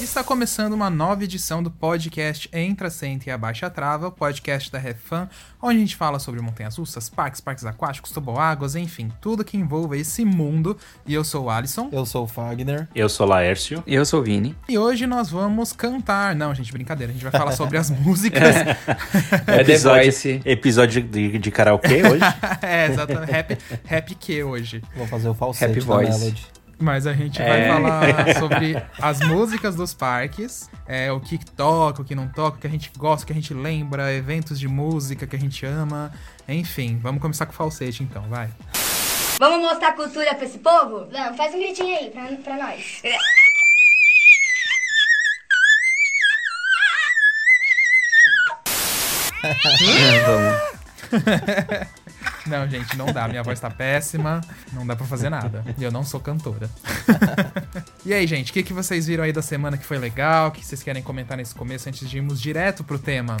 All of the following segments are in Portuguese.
Está começando uma nova edição do podcast Entra, Senta e Abaixa a Trava, o podcast da RefFan, onde a gente fala sobre montanhas russas, parques, parques aquáticos, toboáguas, enfim, tudo que envolva esse mundo. E eu sou o Alisson. Eu sou o Fagner. Eu sou o Laércio. E eu sou o Vini. E hoje nós vamos cantar. Não, gente, brincadeira. A gente vai falar sobre as músicas. É The Voice. Episódio de, de karaokê hoje. é, exatamente. Rap, rap que hoje. Vou fazer o falsete Happy da voice. Melody. Mas a gente É. vai falar sobre as músicas dos parques, é, o que toca, o que não toca, o que a gente gosta, o que a gente lembra, eventos de música que a gente ama. Enfim, vamos começar com o falsete então, vai. Vamos mostrar cultura pra esse povo? Vamos, faz um gritinho aí pra, pra nós. Vamos. Não, gente, não dá. Minha voz tá péssima, não dá pra fazer nada. E eu não sou cantora. e aí, gente, o que, que vocês viram aí da semana que foi legal? O que vocês querem comentar nesse começo antes de irmos direto pro tema?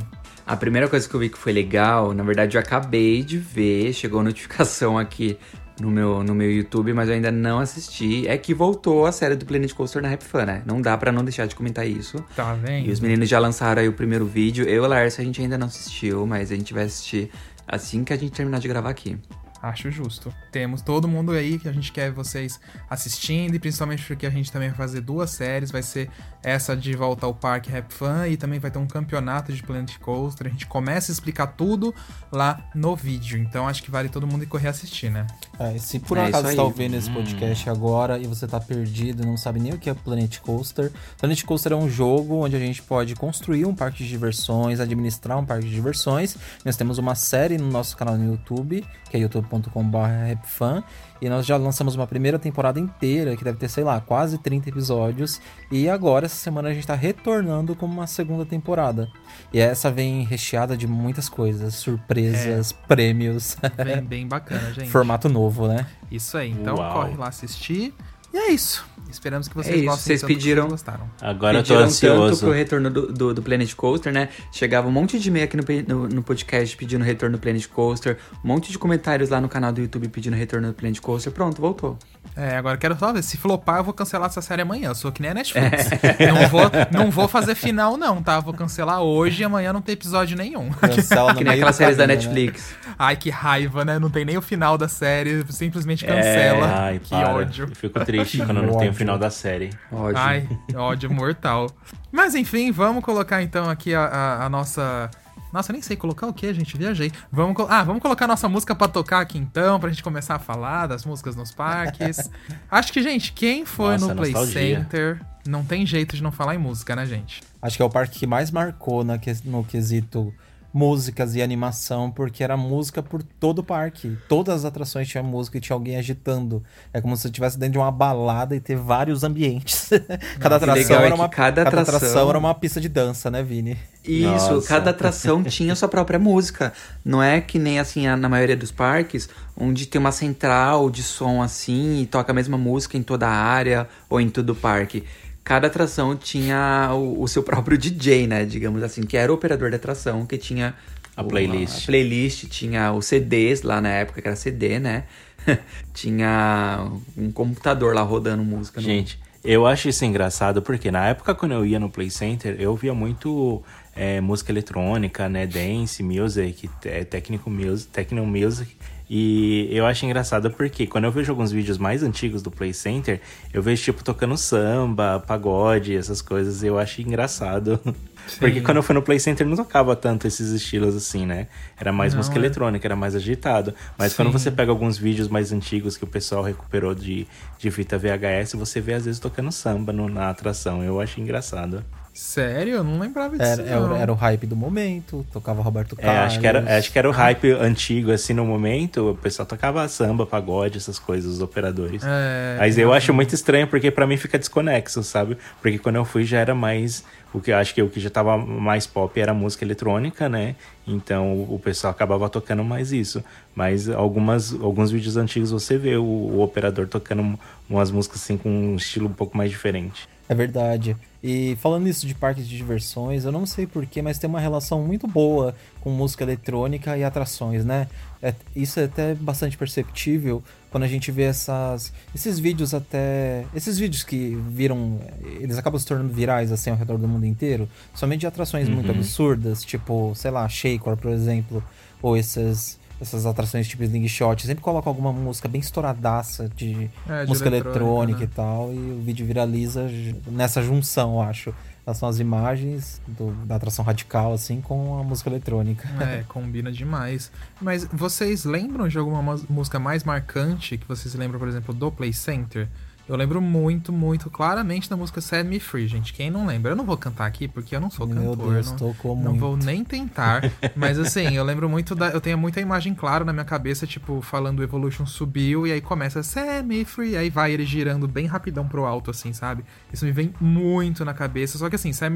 A primeira coisa que eu vi que foi legal, na verdade eu acabei de ver, chegou notificação aqui no meu, no meu YouTube, mas eu ainda não assisti, é que voltou a série do Planet Coaster na Rap Fan, né? Não dá pra não deixar de comentar isso. Tá vendo? E os meninos já lançaram aí o primeiro vídeo. Eu e a Larissa a gente ainda não assistiu, mas a gente vai assistir assim que a gente terminar de gravar aqui. Acho justo. Temos todo mundo aí que a gente quer vocês assistindo, e principalmente porque a gente também vai fazer duas séries. Vai ser essa de volta ao Parque Rap Fan e também vai ter um campeonato de Planet Coaster. A gente começa a explicar tudo lá no vídeo. Então acho que vale todo mundo ir correr assistir, né? É, e se por É acaso você tá aí. ouvindo esse podcast agora e você tá perdido, não sabe nem o que é Planet Coaster. Planet Coaster é um jogo onde a gente pode construir um parque de diversões, administrar um parque de diversões. Nós temos uma série no nosso canal no YouTube, que é youtube.com.br e nós já lançamos uma primeira temporada inteira, que deve ter, sei lá, quase 30 episódios. E agora, essa semana, a gente tá retornando com uma segunda temporada. E essa vem recheada de muitas coisas, surpresas, prêmios. Bem, bem bacana, gente. Formato novo, né? Isso aí. Então Uau. corre lá assistir. E é isso. Esperamos que vocês É isso, gostem vocês pediram- gostaram. Agora eu tô Pediram tanto ansioso. pro retorno do, do, do Planet Coaster, né? Chegava um monte de e-mail aqui no, no, no podcast pedindo retorno do Planet Coaster, um monte de comentários lá no canal do YouTube pedindo retorno do Planet Coaster. Pronto, voltou. É, agora quero só ver. Se flopar, eu vou cancelar essa série amanhã. Eu sou que nem a Netflix. É. Não, vou, não vou fazer final, não, tá? Vou cancelar hoje e amanhã não tem episódio nenhum. Cancela Que nem aquelas séries da né? Netflix. Ai, que raiva, né? Não tem nem o final da série, simplesmente cancela. Ai, que para. ódio. Eu fico triste quando não tem o final da série. Ódio. Ai, ódio mortal. Mas enfim, vamos colocar então aqui a, a- a nossa. Nossa, eu nem sei colocar o que, gente. Viajei. Vamos, ah, vamos colocar nossa música pra tocar aqui então, pra gente começar a falar das músicas nos parques. Acho que, gente, quem foi Nossa, no Play nostalgia. Center não tem jeito de não falar em música, né, gente? Acho que é o parque que mais marcou no quesito músicas e animação, porque era música por todo o parque. Todas as atrações tinham música e tinha alguém agitando. É como se você estivesse dentro de uma balada e ter vários ambientes. cada, atração é era uma, cada, cada atração... atração era uma pista de dança, né, Vini? Isso, Nossa. cada atração tinha sua própria música. Não é que nem assim na maioria dos parques, onde tem uma central de som assim e toca a mesma música em toda a área ou em todo o parque cada atração tinha o, o, seu próprio DJ, né? Digamos assim, que era o operador da atração, que tinha a playlist. A playlist, tinha os CDs lá na época, que era CD, né? tinha um computador lá rodando música. Gente, no... eu acho isso engraçado porque na época quando eu ia no Play Center, eu via muito é, música eletrônica, né? Dance, music, é, technical music, techno music. E eu acho engraçado porque quando eu vejo alguns vídeos mais antigos do Play Center, eu vejo tipo tocando samba, pagode, essas coisas, e eu acho engraçado. Sim. Porque quando eu fui no Play Center não tocava tanto esses estilos assim, né? Era mais não, música é. eletrônica, era mais agitado. Mas Sim. quando você pega alguns vídeos mais antigos que o pessoal recuperou de, de fita VHS, você vê às vezes tocando samba no, na atração. Eu acho engraçado. Sério? Eu não lembrava disso. Era, era, era, o hype do momento, tocava Roberto Carlos. É, acho que era, acho que era o hype antigo, assim, no momento. O pessoal tocava samba, pagode, essas coisas, os operadores. É, Mas eu acho muito estranho, porque para mim fica desconexo, sabe? Porque quando eu fui já era mais. O que eu acho que o que já tava mais pop era música eletrônica, né? Então o pessoal acabava tocando mais isso. Mas algumas, alguns vídeos antigos você vê o, o operador tocando umas músicas assim com um estilo um pouco mais diferente. É verdade. E falando isso de parques de diversões, eu não sei porquê, mas tem uma relação muito boa com música eletrônica e atrações, né? É, isso é até bastante perceptível quando a gente vê essas, esses vídeos até. Esses vídeos que viram. Eles acabam se tornando virais assim ao redor do mundo inteiro, somente de atrações uhum. muito absurdas, tipo, sei lá, Shaker, por exemplo, ou esses essas atrações tipo Slingshot, sempre coloca alguma música bem estouradaça de, é, de música eletrônica, né? e tal, e o vídeo viraliza nessa junção, eu acho. São as imagens do, da atração radical, assim, com a música eletrônica. É, combina demais. Mas vocês lembram de alguma música mais marcante que vocês lembram, por exemplo, do Play Center? Eu lembro muito, muito claramente da música Set Me Free, gente. Quem não lembra? Eu não vou cantar aqui porque eu não sou Meu cantor. Deus, não, tocou não muito. vou nem tentar. Mas assim, eu lembro muito da. Eu tenho muita imagem clara na minha cabeça, tipo, falando Evolution subiu e aí começa Set Me Free. Aí vai ele girando bem rapidão pro alto, assim, sabe? Isso me vem muito na cabeça. Só que assim, Set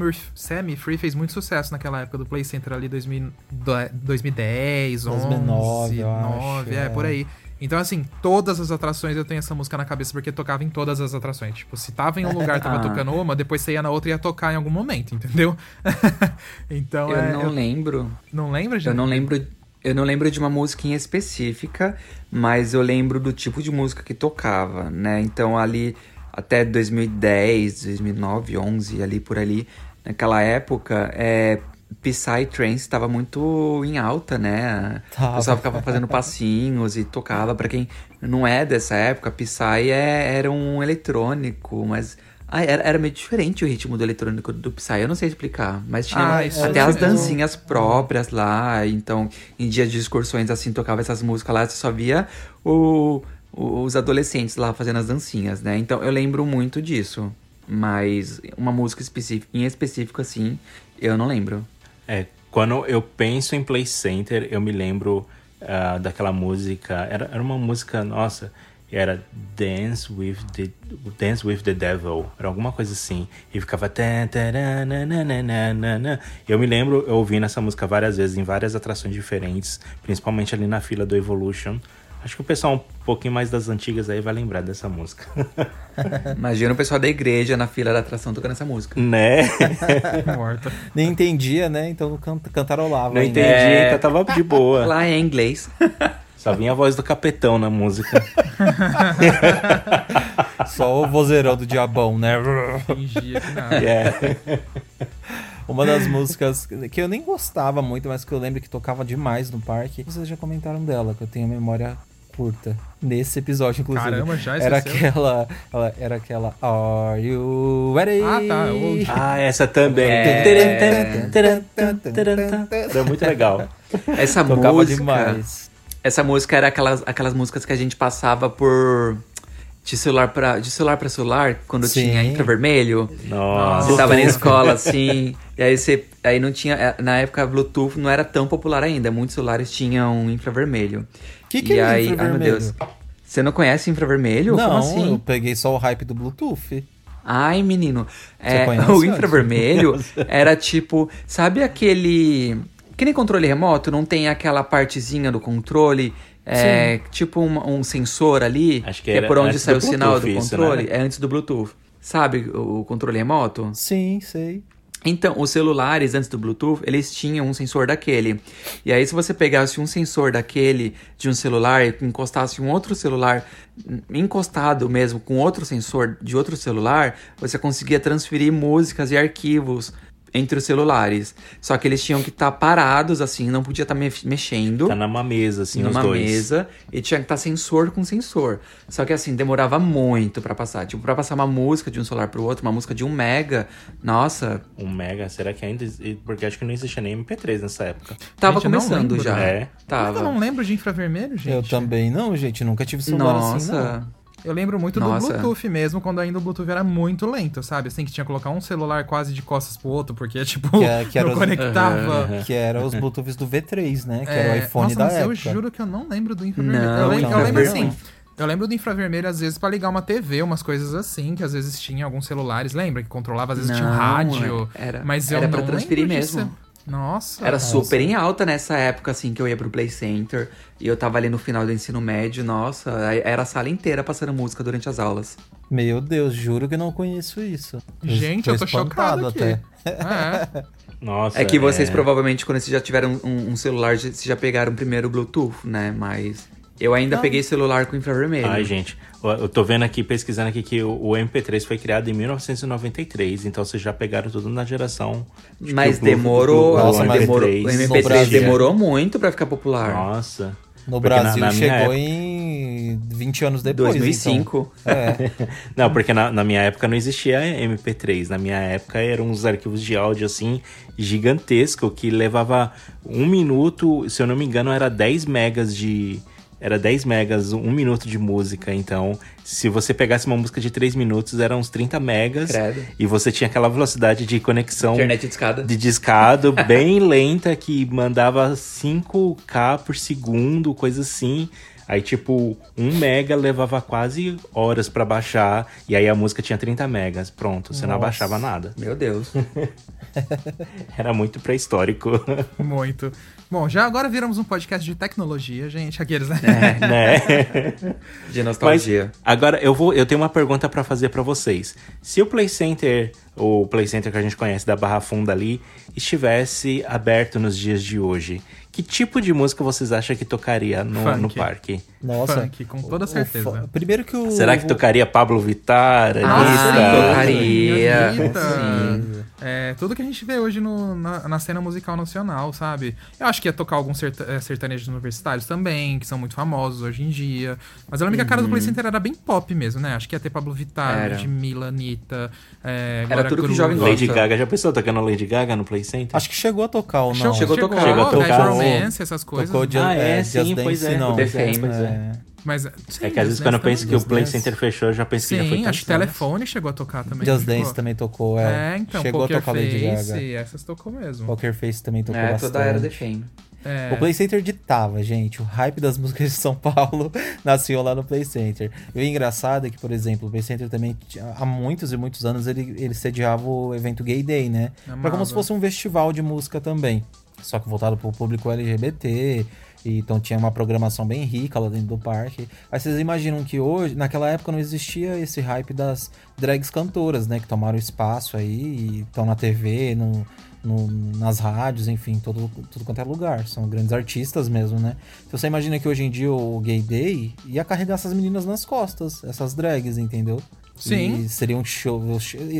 Me, Free fez muito sucesso naquela época do Play Center ali, 2000, 2010, 11, 2009, 9, é, é, por aí. Então, assim, todas as atrações eu tenho essa música na cabeça porque tocava em todas as atrações. Tipo, se tava em um lugar tava ah. tocando uma, depois você ia na outra e ia tocar em algum momento, entendeu? então eu é, não eu... lembro. Não lembra, gente? Eu não lembro. Eu não lembro de uma música em específica, mas eu lembro do tipo de música que tocava, né? Então ali até 2010, 2009, 11, ali por ali, naquela época, é, Psytrance estava muito em alta, né? Tava. O pessoal ficava fazendo passinhos e tocava. para quem não é dessa época, Psy é, era um eletrônico, mas ah, era, era meio diferente o ritmo do eletrônico do Psy. Eu não sei explicar, mas tinha ah, até as dancinhas próprias lá. Então, em dias de excursões assim, tocava essas músicas lá, você só via o, o, os adolescentes lá fazendo as dancinhas, né? Então, eu lembro muito disso. Mas uma música específica, em específico assim, eu não lembro. É, quando eu penso em Play Center, eu me lembro uh, daquela música. Era, era uma música, nossa, era Dance with the Dance with the Devil, era alguma coisa assim. E ficava. Eu me lembro eu ouvindo essa música várias vezes em várias atrações diferentes, principalmente ali na fila do Evolution. Acho que o pessoal um pouquinho mais das antigas aí vai lembrar dessa música. Imagina o pessoal da igreja na fila da atração tocando essa música. Né? Morta. Nem entendia, né? Então can cantarolava. Não entendia, é... então tava de boa. Lá em inglês. Só vinha a voz do capetão na música. Só o vozeirão do diabão, né? Fingia que nada. Yeah. Uma das músicas que eu nem gostava muito, mas que eu lembro que tocava demais no parque. Vocês já comentaram dela, que eu tenho memória curta. Nesse episódio, inclusive. Caramba, já Era aquela. Ela, era aquela. Are you ready? Ah, tá. Eu... Ah, essa também. É... Era muito legal. Essa Tocava música. Demais. Essa música era aquelas, aquelas músicas que a gente passava por de celular para de celular para celular quando Sim. tinha infravermelho. Nossa. Você tava na escola assim, e aí você Aí não tinha. é, Na época, Bluetooth não era tão popular ainda. Muitos celulares tinham infravermelho. Que que e é aí, infravermelho? Ai, meu Deus. Você não conhece infravermelho? Não, Como assim? eu peguei só o hype do Bluetooth. Ai, menino. É, conhece, o infravermelho era tipo. Sabe aquele. Que nem controle remoto, não tem aquela partezinha do controle. É, tipo um, um sensor ali, Acho que é era por onde sai o sinal do Bluetooth isso, controle. né? É antes do Bluetooth. Sabe o o controle remoto? Sim, sei. Então, os celulares antes do Bluetooth, eles tinham um sensor daquele. E aí, se você pegasse um sensor daquele de um celular e encostasse um outro celular hum, encostado mesmo com outro sensor de outro celular, você conseguia transferir músicas e arquivos entre os celulares. Só que eles tinham que estar parados, assim, não podia estar mexendo Tá numa mesa, assim, numa os dois. mesa e tinha que estar sensor com sensor. Só que assim, demorava muito pra passar. Tipo, pra passar uma música de um celular pro outro, uma música de um mega, nossa, Um mega, será que ainda... Porque acho que não existia nem MP3 nessa época. tava Gente, eu não começando lembro. já. É. Tava. Eu não lembro de infravermelho, gente. Eu também não, gente. Nunca tive celular assim, não. Eu lembro muito Nossa. do Bluetooth mesmo, quando ainda o Bluetooth era muito lento, sabe? Assim, que tinha que colocar um celular quase de costas pro outro, porque, tipo, Que é- que era não os- conectava. Que era os Bluetooths do V3, né? Que era o É, iPhone nossa, da mas época. eu juro que eu não lembro do infravermelho. Não, eu lembro, eu lembro assim. Eu lembro do infravermelho, às vezes, pra ligar uma TV, umas coisas assim, que às vezes tinha alguns celulares. Lembra? Que controlava, às vezes tinha um Não, rádio. era- mas eu era não pra transferir lembro disso. Nossa. Era super em alta nessa época, assim, que eu ia pro Play Center. E eu tava ali no final do ensino médio, nossa, era a sala inteira passando música durante as aulas. Meu Deus, juro que não conheço isso. Gente, eu tô espantado chocado aqui. É. Nossa, é que vocês provavelmente, quando vocês já tiveram um, um celular, vocês já pegaram primeiro o Bluetooth, né? Mas eu ainda peguei celular com infravermelho. Ai, gente, eu- tô vendo aqui, pesquisando aqui, que o, o MP3 foi criado em 1993, então vocês já pegaram tudo na geração... Mas que o Blu- demorou, o Nossa, mas demorou, o MP3 MP3 Brasil- demorou muito pra ficar popular. Nossa. No Porque na- Brasil na minha chegou época- em 20 anos depois. 2005. Então. É. Não, porque na, na minha época não existia MP3. Na minha época eram uns arquivos de áudio assim gigantesco que levava um minuto, se eu não me engano, era 10 megas de. Era 10 megas, um minuto de música. Então, se você pegasse uma música de 3 minutos, eram uns 30 megas. Credo. E você tinha aquela velocidade de conexão Internet de escada. de discado bem lenta que mandava 5K por segundo, coisa assim. Aí, tipo, 1 mega levava quase horas pra baixar. E aí a música tinha 30 megas. Pronto, você não Nossa. abaixava nada. Meu Deus. Era muito pré-histórico. Muito. Bom, já agora viramos um podcast de tecnologia, gente. Aqueles, né? né? De Mas nostalgia. agora eu vou, eu tenho uma pergunta pra fazer pra vocês. Se o Play Center, o Play Center que a gente conhece da Barra Funda ali, estivesse aberto nos dias de hoje, que tipo de música vocês acham que tocaria no, Funk. no parque? Nossa. Funk, com toda o certeza. fa- Primeiro que o. Será que tocaria Pablo Vittar, Ah, Anitta? tocaria. Anitta. Sim. É, tudo que a gente vê hoje no- na, na cena musical nacional, sabe? Eu acho que ia tocar alguns serta- eh, sertanejos universitários também, que são muito famosos hoje em dia. Mas eu lembro que a cara do Play Center era bem pop mesmo, né? Acho que ia ter Pablo Vittar, Era. Ludmilla, Anitta, é, Era tudo que Groove. jovem gosta. Lady Gaga, já pensou tocando Lady Gaga no Play Center? Acho que chegou a tocar ou não? Chegou, Chegou a chegou, tocar. Chegou a tocar. Romance, essas coisas. Tocou Just, Ah, é, é, sim, Just pois Dance, é. não. The Fame. Pois é. Mas, É que às vezes quando eu penso que o Play Dance. Center fechou, eu já penso que já foi Sim, acho que. Telefone chegou a tocar também. Just. Dance também tocou, é. É, então, Chegou a Poker tocar Lady Face, Gaga. essas tocou mesmo. Poker Face também tocou É, bastante. toda a era The Fame. É, O Play Center ditava, gente. O hype das músicas de São Paulo nasceu lá no Play Center. E o engraçado é que, por exemplo, o Play Center também, há muitos e muitos anos, ele, ele sediava o evento Gay Day, né? Era como Amava. se fosse um festival de música também. Só que voltado pro público LGBT. Então tinha uma programação bem rica lá dentro do parque. Aí vocês imaginam que hoje, naquela época, não existia esse hype das drags cantoras, né? Que tomaram espaço aí e estão na TV, no, no- nas rádios, enfim, todo, tudo quanto é lugar. São grandes artistas mesmo, né? Então você imagina que hoje em dia o Gay Day ia carregar essas meninas nas costas, essas drags, entendeu? Sim. E seria um show.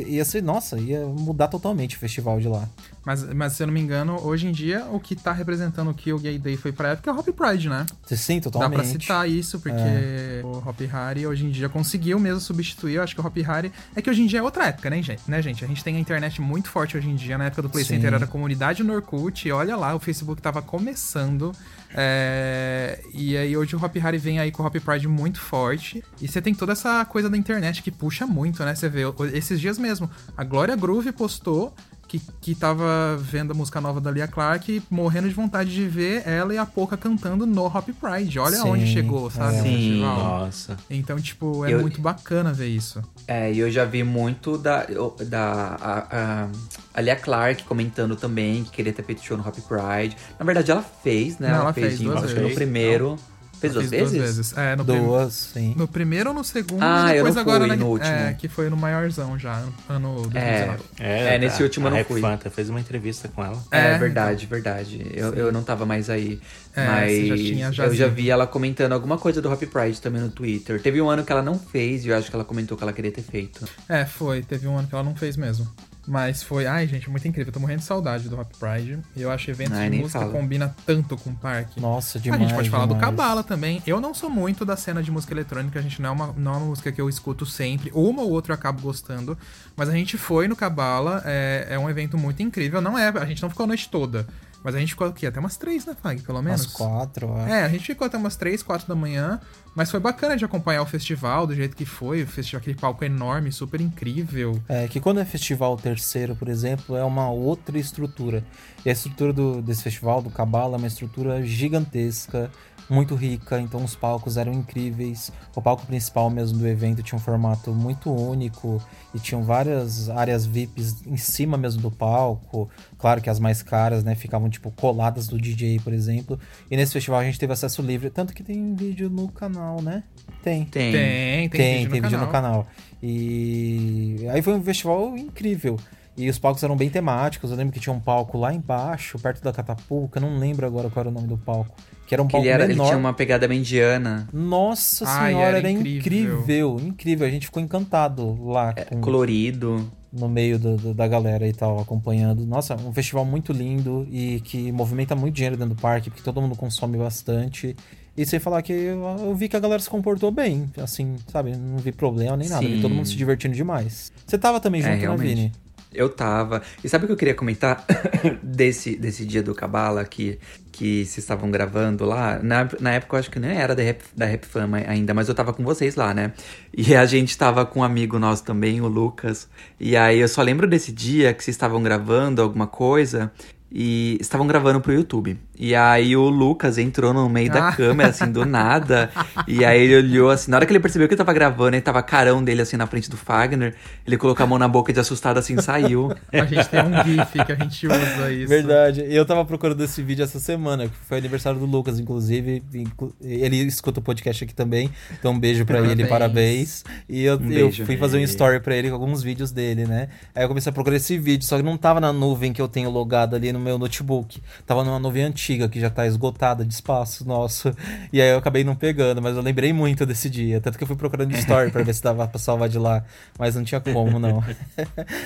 Ia ser, nossa, ia mudar totalmente o festival de lá. Mas, mas se eu não me engano, hoje em dia, o que tá representando o que o Gay Day foi pra época é o Hop Pride, né? Sim, Dá totalmente. pra citar isso, porque o Hop Hari hoje em dia conseguiu mesmo substituir. Eu acho que o Hop Hari. É que hoje em dia é outra época, né, gente? né, gente? A gente tem a internet muito forte hoje em dia. Na época do Play Sim. Center era a comunidade no Orkut. E olha lá, o Facebook tava começando. é, E aí hoje o Hop Hari vem aí com o Hop Pride muito forte. E você tem toda essa coisa da internet que puxa muito, né? Você vê esses dias mesmo. A Glória Groove postou. Que, que tava vendo a música nova da Lia Clark, morrendo de vontade de ver ela e a Poca cantando no Hop Pride. Olha Sim, onde chegou, sabe? é. o Sim. Nossa. Então, tipo, é Eu- muito bacana ver isso. É, e eu já vi muito da, da a, a, a Lia Clark comentando também que queria ter feito show no Hop Pride. Na verdade, ela fez, né? Não, ela, ela fez, fez em- duas acho que no vezes. primeiro. Fez duas Fiz vezes? É, no, prim- Duas, sim. no primeiro ou no segundo, Ah, e eu depois não agora fui na, no último. É, que foi no maiorzão já, ano 2019. É, nesse a- último eu não fui. Fanta fez uma entrevista com ela. É, É, verdade, verdade. Eu, eu não tava mais aí. É, mas você já tinha eu já vi ela comentando alguma coisa do Hop Pride também no Twitter. Teve um ano que ela não fez e eu acho que ela comentou que ela queria ter feito. É, foi. Teve um ano que ela não fez mesmo. Mas foi, ai gente, muito incrível. Eu tô morrendo de saudade do Hop Pride. E eu acho eventos Ai, de música fala. combina tanto com o parque. Nossa, a demais. gente pode falar do demais. Cabala também. Eu não sou muito da cena de música eletrônica, a gente não é uma, não é uma música que eu escuto sempre. Uma ou outra eu acabo gostando. Mas a gente foi no Cabala, é, é um evento muito incrível. Não é, a gente não ficou a noite toda. Mas a gente ficou aqui até umas três, né, Fag? Pelo menos. Umas quatro, acho. É, a gente ficou até umas 3, 4 da manhã, mas foi bacana de acompanhar o festival do jeito que foi. O festival, aquele palco enorme, super incrível. É, que quando é festival terceiro, por exemplo, é uma outra estrutura. E a estrutura do- desse festival, do Cabala, é uma estrutura gigantesca, muito rica, então os palcos eram incríveis. O palco principal mesmo do evento tinha um formato muito único e tinham várias áreas VIPs em cima mesmo do palco. Claro que as mais caras, né, ficavam tipo coladas do DJ, por exemplo. E nesse festival a gente teve acesso livre, tanto que tem vídeo no canal, né? Tem. Tem. Tem, tem, Tem, vídeo, tem no, vídeo canal. no canal. E aí foi um festival incrível. E os palcos eram bem temáticos. Eu lembro que tinha um palco lá embaixo, perto da Catapulca. Não lembro agora qual era o nome do palco. Que era um Que palco ele, era, ele menor. tinha uma pegada mendiana, Nossa Ai, senhora, era era, incrível. incrível. incrível. A gente ficou encantado lá com- colorido. no meio do- do- da galera e tal, acompanhando. Nossa, um festival muito lindo e que movimenta muito dinheiro dentro do parque, porque todo mundo consome bastante. E sem falar que eu, eu vi que a galera se comportou bem, assim, sabe? Não vi problema nem nada. Vi todo mundo se divertindo demais. Você tava também É, junto, né, realmente. Vini? Eu tava. E sabe o que eu queria comentar desse, desse dia do Cabala que, que vocês estavam gravando lá? Na, na época eu acho que nem era da Rap, da Rap Fama ainda, mas eu tava com vocês lá, né? E a gente tava com um amigo nosso também, o Lucas. E aí eu só lembro desse dia que vocês estavam gravando alguma coisa. E estavam gravando pro YouTube. E aí o Lucas entrou no meio da Ah. câmera, assim, do nada. e aí ele olhou assim, na hora que ele percebeu que eu tava gravando, ele tava carão dele assim na frente do Fagner, ele colocou a mão na boca de assustado assim, saiu. A gente tem um GIF que a gente usa isso. Verdade. E eu tava procurando esse vídeo essa semana, que foi aniversário do Lucas, inclusive. Inclu- Ele escuta o podcast aqui também. Então um beijo pra ele, Parabéns. parabéns. E eu, Um eu fui fazer um story pra ele com alguns vídeos dele, né? Aí eu comecei a procurar esse vídeo, só que não tava na nuvem que eu tenho logado ali no meu notebook. Tava numa nuvem antiga que já tá esgotada de espaço nosso. E aí eu acabei não pegando, mas eu lembrei muito desse dia. Tanto que eu fui procurando story pra ver se dava pra salvar de lá. Mas não tinha como, não.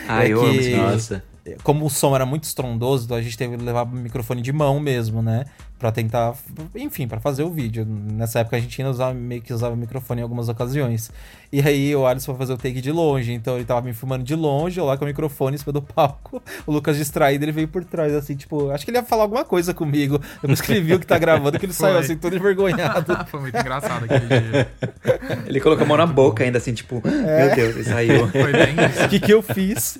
Ah, É eu amo que- vídeo. Nossa. Como o som era muito estrondoso, então a gente teve que levar o microfone de mão mesmo, né? Pra tentar, enfim, pra fazer o vídeo. Nessa época a gente ainda usava, meio que usava microfone em algumas ocasiões. E aí o Alisson foi fazer o take de longe, então ele tava me filmando de longe, eu lá com o microfone em cima do palco. O Lucas distraído, ele veio por trás, assim, tipo, acho que ele ia falar alguma coisa comigo. Depois que ele viu que tá gravando, que ele saiu assim, todo envergonhado. Foi muito engraçado aquele dia. Ele colocou a mão na boca ainda, assim, tipo, meu Deus, ele saiu. Foi bem isso. O que que eu fiz?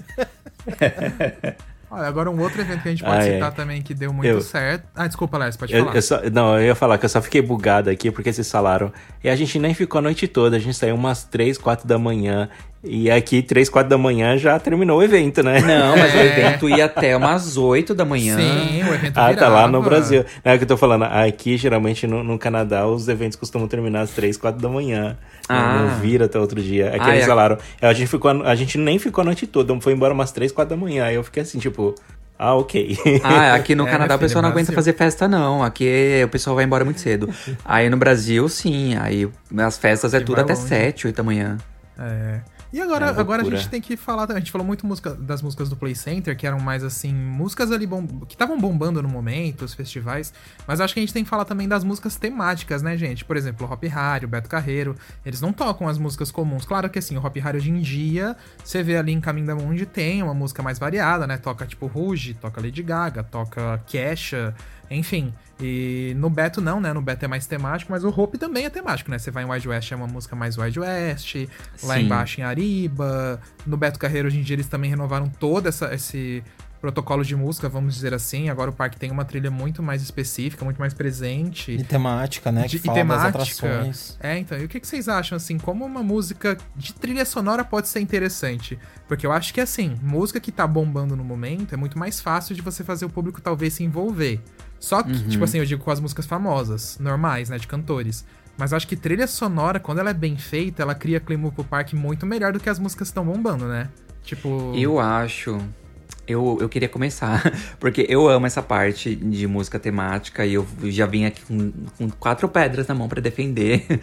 Olha, agora um outro evento que a gente pode Ah, é. citar também que deu muito Eu- certo. Ah, desculpa, Léo, pode Eu, falar. eu só, não, eu ia falar que eu só fiquei bugado aqui porque vocês falaram. E a gente nem ficou a noite toda, a gente saiu umas 3, 4 da manhã. E aqui, 3, 4 da manhã, já terminou o evento, né? Não, mas o É. evento ia até umas 8 da manhã. Sim, o evento Ah, tá lá virava. no Brasil. Não é o que eu tô falando. Aqui, geralmente, no, no Canadá, os eventos costumam terminar às 3, 4 da manhã. Ah. Não vira até outro dia. É que Ah, eles é. falaram. A gente, ficou, a gente nem ficou a noite toda, foi embora umas 3, 4 da manhã. Aí eu fiquei assim, tipo, ah, ok. Ah, aqui no É, Canadá o pessoal não aguenta fazer festa, não. Aqui o pessoal vai embora muito cedo. Aí no Brasil, sim. Aí as festas é tudo até longe. 7, 8 da manhã. É. E agora, É agora a gente tem que falar também. A gente falou muito música, das músicas do Play Center, que eram mais assim, músicas ali bom, que estavam bombando no momento, os festivais. Mas acho que a gente tem que falar também das músicas temáticas, né, gente? Por exemplo, o Hop Harry, o Beto Carreiro. Eles não tocam as músicas comuns. Claro que assim, o Hop Harry hoje em dia, você vê ali em Caminho da Mundi tem uma música mais variada, né? Toca tipo Ruge, toca Lady Gaga, toca Kesha, enfim. E no Beto não, né? No Beto é mais temático, mas o Hope também é temático, né? Você vai em Wild West, é uma música mais Wild West. Lá Sim. embaixo em Ariba. No Beto Carreiro, hoje em dia, eles também renovaram todo essa, esse, protocolo de música, vamos dizer assim. Agora o parque tem uma trilha muito mais específica, muito mais presente. E temática, né? De, que e fala das temática. atrações. É, então, e o que, que vocês acham, assim, como uma música de trilha sonora pode ser interessante? Porque eu acho que, assim, música que tá bombando no momento é muito mais fácil de você fazer o público talvez se envolver. Só que, Uhum. tipo assim, eu digo com as músicas famosas, normais, né, de cantores. Mas eu acho que trilha sonora, quando ela é bem feita, ela cria clima pro parque muito melhor do que as músicas que estão bombando, né? Tipo. Eu acho. Eu, eu queria começar, porque eu amo essa parte de música temática e eu já vim aqui com, com quatro pedras na mão pra defender.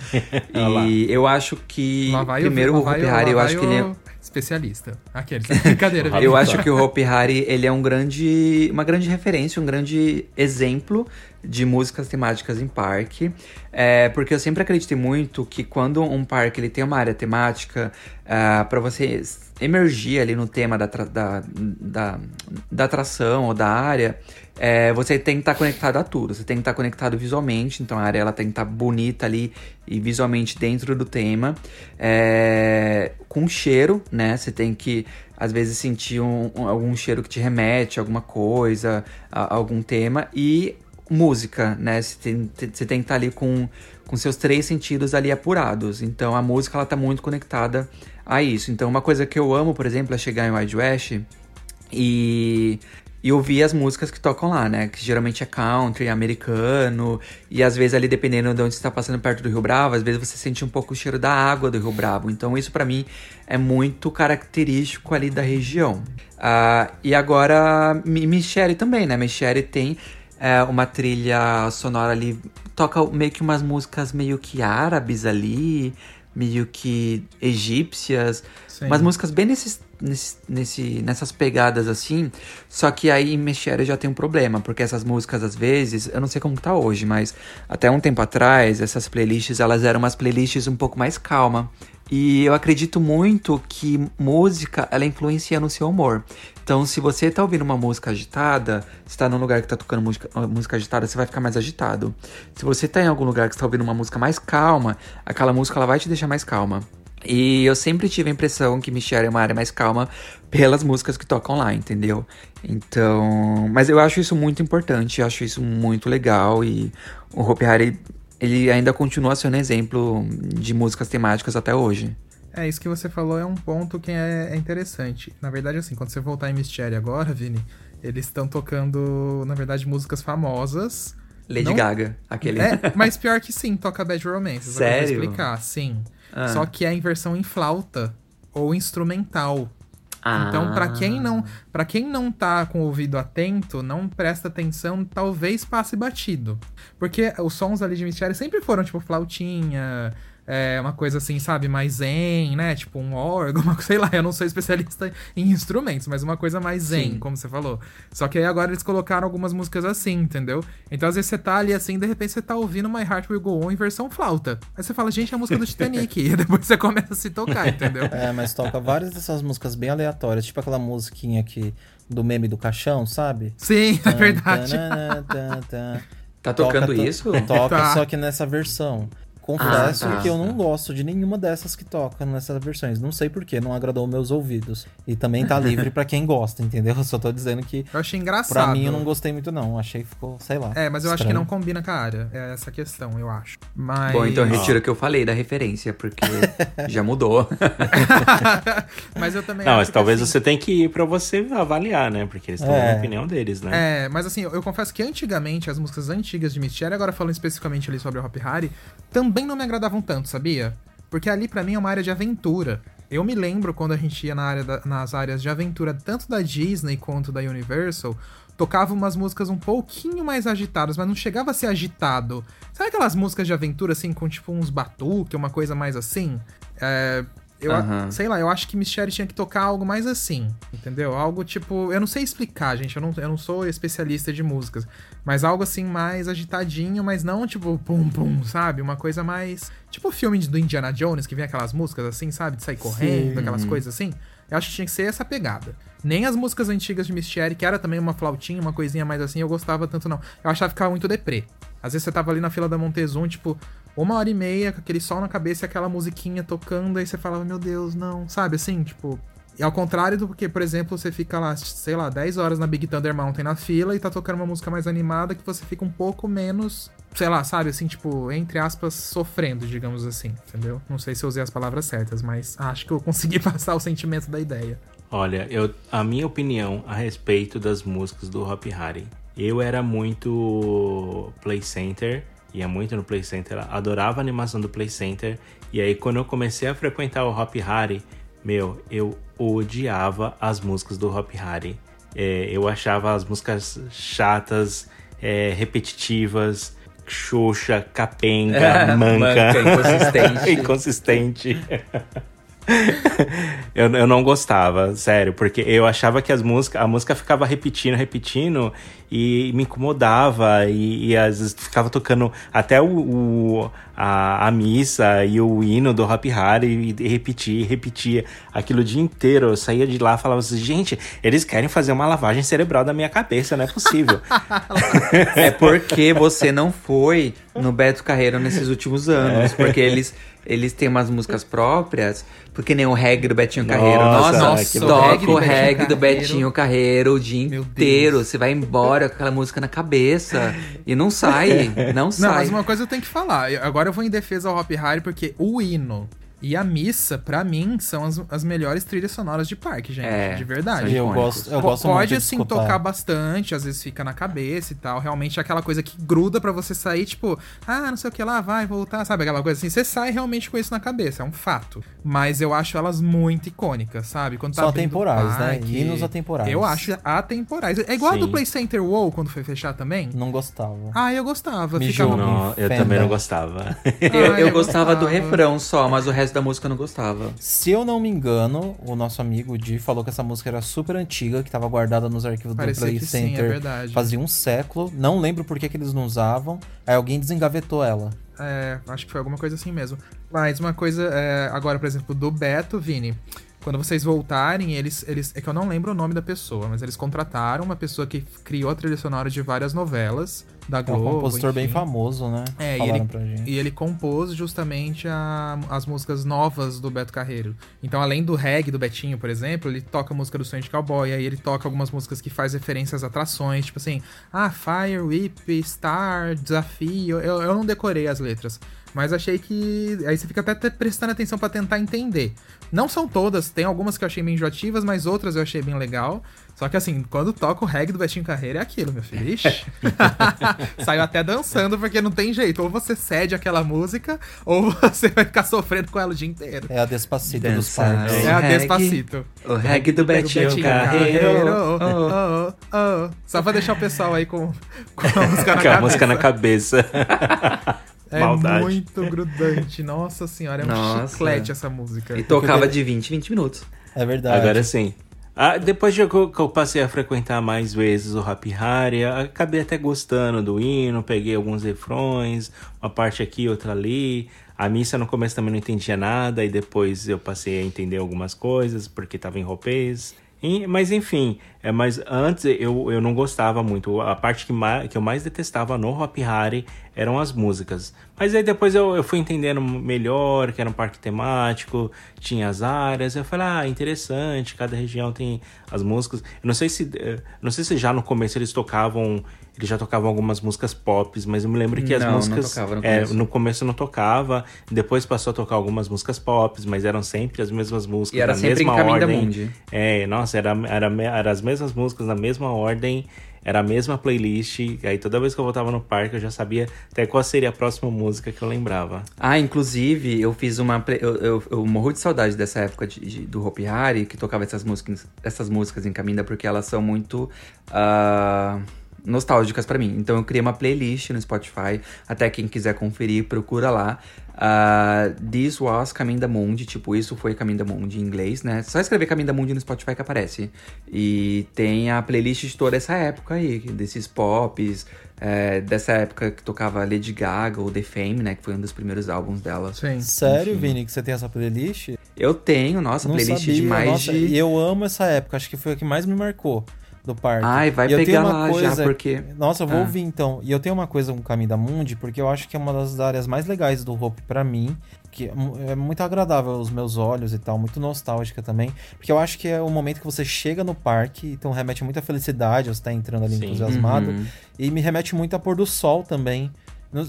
E eu acho que Lá vai primeiro o Hopi Hari, eu lá acho que ele é, Especialista. Aqueles. Brincadeira, Eu acho que o Hopi Hari, ele é um grande, uma grande referência, um grande exemplo de músicas temáticas em parque. É, porque eu sempre acreditei muito que quando um parque ele tem uma área temática, ah, para você emergir ali no tema da, da, da, da atração ou da área, é, você tem que estar conectado a tudo. Você tem que estar conectado visualmente, então a área ela tem que estar bonita ali e visualmente dentro do tema. É, com cheiro, né? Você tem que às vezes sentir um- um- algum cheiro que te remete a alguma coisa, a, a algum tema. E música, né? Você tem, tem que estar ali com, com seus três sentidos ali apurados. Então a música ela tá muito conectada a isso. Então uma coisa que eu amo, por exemplo, é chegar em Wild West e, e ouvir as músicas que tocam lá, né? Que geralmente é country, americano. E às vezes ali, dependendo de onde você tá passando perto do Rio Bravo, às vezes você sente um pouco o cheiro da água do Rio Bravo. Então isso pra mim é muito característico ali da região. Ah, e agora, Mi- Michele também, né? Michele tem é, uma trilha sonora ali, toca meio que umas músicas meio que árabes ali, meio que egípcias, Sim. umas músicas bem nesses, nesse, nesse, nessas pegadas assim. Só que aí em Mexere já tem um problema, porque essas músicas às vezes, eu não sei como tá hoje, mas até um tempo atrás, essas playlists elas eram umas playlists um pouco mais calma. E eu acredito muito que música, ela influencia no seu humor. Então, se você tá ouvindo uma música agitada, você tá num lugar que tá tocando música, música agitada, você vai ficar mais agitado. Se você tá em algum lugar que você tá ouvindo uma música mais calma, aquela música ela vai te deixar mais calma. E eu sempre tive a impressão que Michelle é uma área mais calma pelas músicas que tocam lá, entendeu? Então. Mas eu acho isso muito importante, eu acho isso muito legal. E o Hopi Hari, ele ainda continua sendo exemplo de músicas temáticas até hoje. É, isso que você falou é um ponto que é, é interessante. Na verdade, assim, quando você voltar em Mystery agora, Vini, eles estão tocando, na verdade, músicas famosas. Lady Não- Gaga, aquele. É, mas pior que sim, toca Bad Romance. que eu Sério? vou explicar, sim. Ah. Só que é em versão em flauta ou instrumental. Ah. Então, pra quem não, para quem não tá com o ouvido atento, não presta atenção, talvez passe batido. Porque os sons ali de Mystery sempre foram tipo flautinha, é, uma coisa assim, sabe, mais zen, né? Tipo um órgão, uma, sei lá, eu não sou especialista em instrumentos, mas uma coisa mais zen, Sim. como você falou. Só que aí agora eles colocaram algumas músicas assim, entendeu? Então às vezes você tá ali assim, de repente você tá ouvindo My Heart Will Go On em versão flauta. Aí você fala, gente, é a música do Titanic. e depois você começa a se tocar, entendeu? É, mas toca várias dessas músicas bem aleatórias, tipo aquela musiquinha aqui do meme do caixão, sabe? Sim, é verdade. Tá tocando Toca- isso? Toca, Tá. só que nessa versão. Confesso Ah, tá. que eu não gosto de nenhuma dessas que tocam nessas versões. Não sei porquê, não agradou meus ouvidos. E também tá livre pra quem gosta, entendeu? Eu só tô dizendo que Eu achei engraçado. pra mim eu não gostei muito não. Achei que ficou, sei lá. É, mas eu acho que estranho. não combina com a área. É essa a questão, eu acho. Mas. Bom, então retiro o que eu falei da referência, porque já mudou. mas eu também Não, acho mas que, talvez assim, você tenha que ir pra você avaliar, né? Porque eles estão É. dando a opinião deles, né? É, mas assim, eu, eu confesso que antigamente as músicas antigas de Mystery, agora falando especificamente ali sobre o Hop Hari, também não me agradavam tanto, sabia? Porque ali pra mim é uma área de aventura. Eu me lembro quando a gente ia na área da- nas áreas de aventura, tanto da Disney quanto da Universal, tocava umas músicas um pouquinho mais agitadas, mas não chegava a ser agitado. Sabe aquelas músicas de aventura, assim, com tipo uns batuque, uma coisa mais assim? É, eu, sei lá, eu acho que Mystery tinha que tocar algo mais assim, entendeu? Algo tipo, eu não sei explicar, gente, eu não, eu não sou especialista de músicas, mas algo assim mais agitadinho, mas não tipo pum pum, sabe? Uma coisa mais, tipo o filme do Indiana Jones, que vem aquelas músicas assim, sabe? De sair correndo, aquelas coisas assim. Eu acho que tinha que ser essa pegada. Nem as músicas antigas de Mystery, que era também uma flautinha, uma coisinha mais assim, eu gostava tanto não. Eu achava que ficava muito deprê. Às vezes você tava ali na fila da Montezum, tipo, uma hora e meia, com aquele sol na cabeça e aquela musiquinha tocando, aí você falava, meu Deus, não, sabe assim, tipo. E ao contrário do que, por exemplo, você fica lá, sei lá, 10 horas na Big Thunder Mountain na fila e tá tocando uma música mais animada que você fica um pouco menos, sei lá, sabe, assim, tipo, entre aspas, sofrendo, digamos assim, entendeu? Não sei se eu usei as palavras certas, mas acho que eu consegui passar o sentimento da ideia. Olha, eu, a minha opinião a respeito das músicas do Hop Harry. Eu era muito Play Center, ia muito no Play Center, adorava a animação do Play Center. E aí, quando eu comecei a frequentar o Hop Harry, meu, eu odiava as músicas do Hop Harry. É, eu achava as músicas chatas, é, repetitivas, xoxa, capenga, manca. manca inconsistente. inconsistente. eu, eu não gostava, sério, porque eu achava que as músicas, a música ficava repetindo, repetindo e me incomodava e, e às vezes ficava tocando até o, o a, a, missa e o hino do Happy Harry e repetia, repetia aquilo o dia inteiro. Eu saía de lá e falava assim, gente, eles querem fazer uma lavagem cerebral da minha cabeça, não é possível. é porque você não foi no Beto Carreiro nesses últimos anos, é. porque eles eles têm umas músicas próprias, porque nem o reggae do Betinho Carreiro. Nossa, Nossa toca o reggae do Betinho Carreiro o dia Meu inteiro. Deus. Você vai embora com aquela música na cabeça e não sai, não sai. Não, mas uma coisa eu tenho que falar. Agora eu vou em defesa ao Hop Harry, porque o hino e a missa, para mim, são as, as melhores trilhas sonoras de parque, gente. É, de verdade. Eu gosto, eu gosto Pode, assim, escutar. tocar bastante, às vezes fica na cabeça e tal. Realmente é aquela coisa que gruda para você sair, tipo, ah, não sei o que lá, vai voltar, sabe? Aquela coisa assim. Você sai realmente com isso na cabeça, é um fato. Mas eu acho elas muito icônicas, sabe? Quando tá São atemporais, né? Hinos atemporais. Eu acho atemporais. É igual Sim. a do Play Center WoW, quando foi fechar também. Não gostava. Ah, eu gostava. Ficava... Não, eu também não gostava. Ah, eu, eu, eu gostava, gostava do refrão só, mas o resto da música eu não gostava. Se eu não me engano, o nosso amigo Di falou que essa música era super antiga, que estava guardada nos arquivos Parecia do Play Center sim, é fazia um século. Não lembro por que, que eles não usavam. Aí alguém desengavetou ela. É, acho que foi alguma coisa assim mesmo. Mas uma coisa, é, agora, por exemplo, do Beto, Vini. Quando vocês voltarem, eles, eles. É que eu não lembro o nome da pessoa, mas eles contrataram uma pessoa que criou a trilha sonora de várias novelas da Globo. É um compositor enfim. bem famoso, né? É, e ele, e ele, compôs justamente a, as músicas novas do Beto Carreiro. Então, além do reggae do Betinho, por exemplo, ele toca a música do Sonho de Cowboy, aí ele toca algumas músicas que faz referências às atrações, tipo assim, ah, Fire, Whip, Star, Desafio. Eu, eu não decorei as letras. Mas achei que. Aí você fica até prestando atenção para tentar entender. Não são todas, tem algumas que eu achei meio enjoativas, mas outras eu achei bem legal. Só que assim, quando toca o reggae do Betinho Carreira é aquilo, meu filho. Ixi. Saiu até dançando, porque não tem jeito. Ou você cede aquela música, ou você vai ficar sofrendo com ela o dia inteiro. É a Despacito dos parques. É a Despacito. O reggae do Betinho, Betinho Carreiro. Oh, oh, oh, Só pra deixar o pessoal aí com, com a música na com cabeça. a música na cabeça. É Maldade. muito grudante. Nossa senhora, é um Nossa. chiclete essa música. E tocava de 20 20 minutos. É verdade. Agora sim. Ah, depois de que eu passei a frequentar mais vezes o Happy Harry, acabei até gostando do hino, peguei alguns refrões, uma parte aqui, outra ali. A missa no começo também não entendia nada, e depois eu passei a entender algumas coisas, porque estava em roupês. Mas enfim, é, mas antes eu, eu não gostava muito. A parte que, mais, que eu mais detestava no Hop Hari eram as músicas. Mas aí depois eu, eu fui entendendo melhor que era um parque temático, tinha as áreas. Eu falei, ah, interessante, cada região tem as músicas. Eu não sei se. Eh, não sei se já no começo eles tocavam ele já tocava algumas músicas pop, mas eu me lembro que as não, músicas. Não tocava no, é, começo. no começo não tocava, depois passou a tocar algumas músicas pop, mas eram sempre as mesmas músicas. E era na sempre mesma em ordem. Mundi. É, nossa, era, era, era as mesmas músicas na mesma ordem era a mesma playlist. Aí toda vez que eu voltava no parque, eu já sabia até qual seria a próxima música que eu lembrava. Ah, inclusive, eu fiz uma. Eu, eu, eu morro de saudade dessa época de, de, do Hopi Hari, que tocava essas músicas, essas músicas em Caminda, porque elas são muito. Uh nostálgicas para mim. Então eu criei uma playlist no Spotify. Até quem quiser conferir, procura lá. Uh, This was Caminho da Mundi, tipo, isso foi Caminho da Mundi em inglês, né? Só escrever Caminho da Mundi no Spotify que aparece. E tem a playlist de toda essa época aí, desses pops, é, dessa época que tocava Lady Gaga ou The Fame, né? Que foi um dos primeiros álbuns dela. Sim. Sério, Enfim. Vini, que você tem essa playlist? Eu tenho, nossa, Não playlist sabia, de mais nossa, de. Eu amo essa época, acho que foi a que mais me marcou do parque. Ai, vai e pegar lá coisa... já, porque... Nossa, eu vou ah. ouvir então. E eu tenho uma coisa com o Caminho da Mundi, porque eu acho que é uma das áreas mais legais do Hope para mim, que é muito agradável aos meus olhos e tal, muito nostálgica também, porque eu acho que é o momento que você chega no parque, então remete muita felicidade, você tá entrando ali Sim. entusiasmado, Uhum. e me remete muito a pôr do sol também.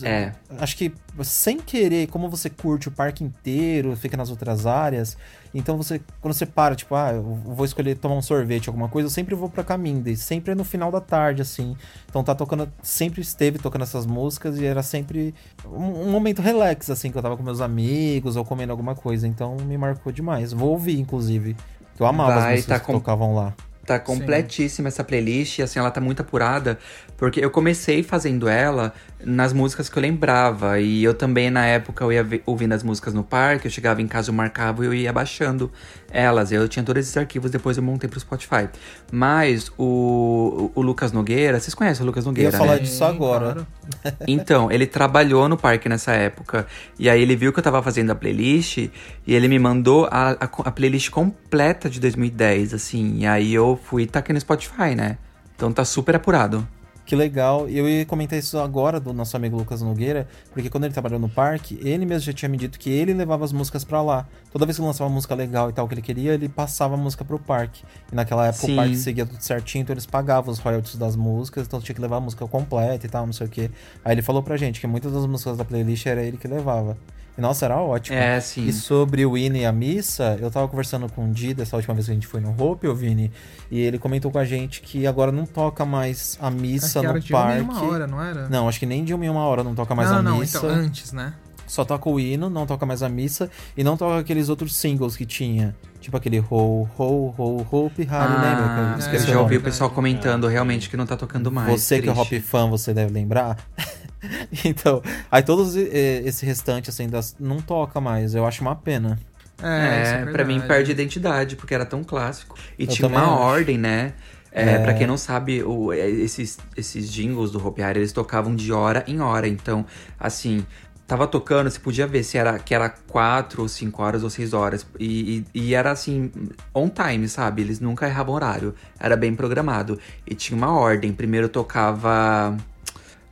É. Acho que sem querer, como você curte o parque inteiro, fica nas outras áreas, então você, quando você para, tipo, ah, eu vou escolher tomar um sorvete, alguma coisa, eu sempre vou pra Caminda, e sempre é no final da tarde, assim. Então tá tocando, sempre esteve tocando essas músicas e era sempre um, um momento relax, assim, que eu tava com meus amigos ou comendo alguma coisa, então me marcou demais. Vou ouvir, inclusive, que eu amava as Vai, músicas tá que com- tocavam lá. Tá completíssima essa playlist, e assim, ela tá muito apurada, porque eu comecei fazendo ela nas músicas que eu lembrava, e eu também, na época, eu ia ouvindo as músicas no parque, eu chegava em casa, eu marcava e eu ia baixando elas, eu tinha todos esses arquivos, depois eu montei pro Spotify. Mas o, o Lucas Nogueira, vocês conhecem o Lucas Eu ia Nogueira, falar né? disso agora. Então, ele trabalhou no parque nessa época. E aí ele viu que eu tava fazendo a playlist e ele me mandou a, a, a playlist completa de 2010, assim. E aí eu fui e taquei no Spotify, né? Então tá super apurado. Que legal. E eu ia comentar isso agora do nosso amigo Lucas Nogueira, porque quando ele trabalhou no parque, ele mesmo já tinha me dito que ele levava as músicas pra lá. Toda vez que lançava uma música legal e tal que ele queria, ele passava a música pro parque. E naquela época Sim. o parque seguia tudo certinho, então eles pagavam os royalties das músicas, então tinha que levar a música completa e tal, não sei o quê. Aí ele falou pra gente que muitas das músicas da playlist era ele que levava. E nossa, era ótimo. É, sim. E sobre o hino e a missa, eu tava conversando com o Dida essa última vez que a gente foi no Hope, ô Vini, e ele comentou com a gente que agora não toca mais a missa Acho que no era de uma parque. em uma hora, não era? Não, acho que nem de uma em uma hora não toca mais não, a não, missa. então antes, né? Só toca o hino, não toca mais a missa e não toca aqueles outros singles que tinha. Tipo aquele Ho, Ho, Ho, Hope, Harry, lembra? Que eu Ah, esqueci eu o já ouvi o pessoal comentando realmente que não tá tocando mais. Você que é Triste. Hop fã, você deve lembrar. então, aí todos esse restante assim das não toca mais. Eu acho uma pena. É, isso É, pra mim perde identidade, porque era tão clássico. E Eu tinha uma acho. ordem, né? É, É. Pra quem não sabe, o- é, esses, esses jingles do Hopi Hari, eles tocavam de hora em hora. Então, assim, tava tocando, você podia ver se era que era quatro ou cinco horas ou seis horas. E, e- e era assim, on time, sabe? Eles nunca erravam horário. Era bem programado. E tinha uma ordem. Primeiro tocava.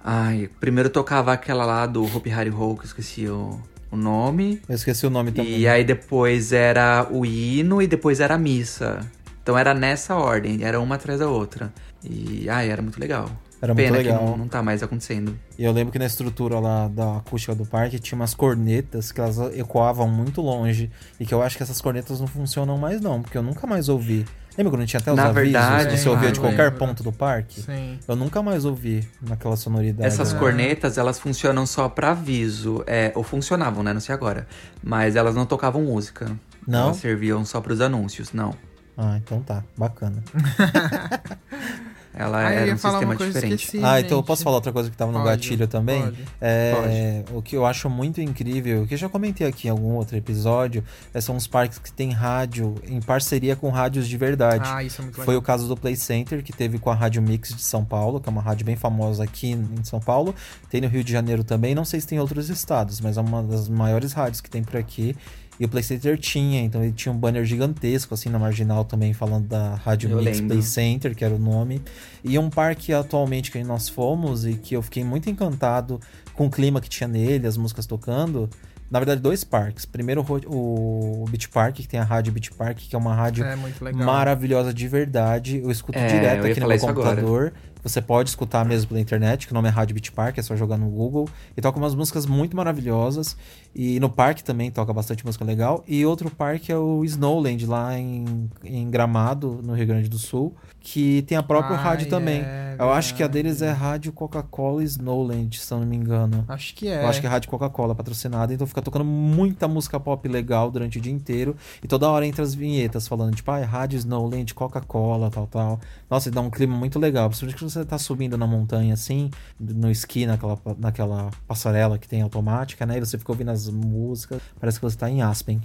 Ai, primeiro tocava aquela lá do Hopi Hari Ho, que eu esqueci o, o nome. Eu esqueci o nome também. E aí depois era o hino e depois era a missa. Então era nessa ordem, era uma atrás da outra. E ai, era muito legal. Era muito Pena legal. que não, não tá mais acontecendo. E eu lembro que na estrutura lá da acústica do parque tinha umas cornetas que elas ecoavam muito longe. E que eu acho que essas cornetas não funcionam mais, não, porque eu nunca mais ouvi. Lembra quando tinha até os Na avisos? verdade, você ouvia de qualquer lembro. ponto do parque? Sim. Eu nunca mais ouvi naquela sonoridade. Essas né? cornetas, elas funcionam só pra aviso. É, ou funcionavam, né? Não sei agora. Mas elas não tocavam música. Não? Elas serviam só pros anúncios, não. Ah, então tá. Bacana. Ela Ah, era um sistema diferente. esqueci. ah, então eu gente. posso falar outra coisa que tava no Pode, gatilho também? pode. É, o que eu acho muito incrível, que eu já comentei aqui em algum outro episódio, é, são os parques que tem rádio em parceria com rádios de verdade. Ah, isso é muito legal. Foi o caso do Play Center, que teve com a Rádio Mix de São Paulo, que é uma rádio bem famosa aqui em São Paulo. Tem no Rio de Janeiro também, não sei se tem em outros estados, mas é uma das maiores rádios que tem por aqui. E o Play Center tinha, então ele tinha um banner gigantesco, assim, na marginal também, falando da Rádio Eu Mix lembro. Play Center, que era o nome. E um parque atualmente que nós fomos e que eu fiquei muito encantado com o clima que tinha nele, as músicas tocando. Na verdade, dois parques. Primeiro o, Beach Park, que tem a rádio Beach Park, que é uma rádio É muito legal. maravilhosa de verdade. Eu escuto É, direto eu aqui no meu isso agora. computador. Você pode escutar mesmo pela internet, que o nome é Rádio Beach Park, é só jogar no Google. E toca umas músicas muito maravilhosas. E no parque também toca bastante música legal. E outro parque é o Snowland, lá em, em Gramado, no Rio Grande do Sul, que tem a própria Ah, rádio também. é eu acho que a deles é Rádio Coca-Cola Snowland, se eu não me engano. Acho que é. Eu acho que é Rádio Coca-Cola patrocinada, então fica tocando muita música pop legal durante o dia inteiro. E toda hora entra as vinhetas falando, tipo, ah, é Rádio Snowland, Coca-Cola, tal, tal. Nossa, e dá um clima muito legal. Principalmente que você tá subindo na montanha assim, no esqui, naquela, naquela passarela que tem automática, né? E você fica ouvindo as músicas. Parece que você tá em Aspen.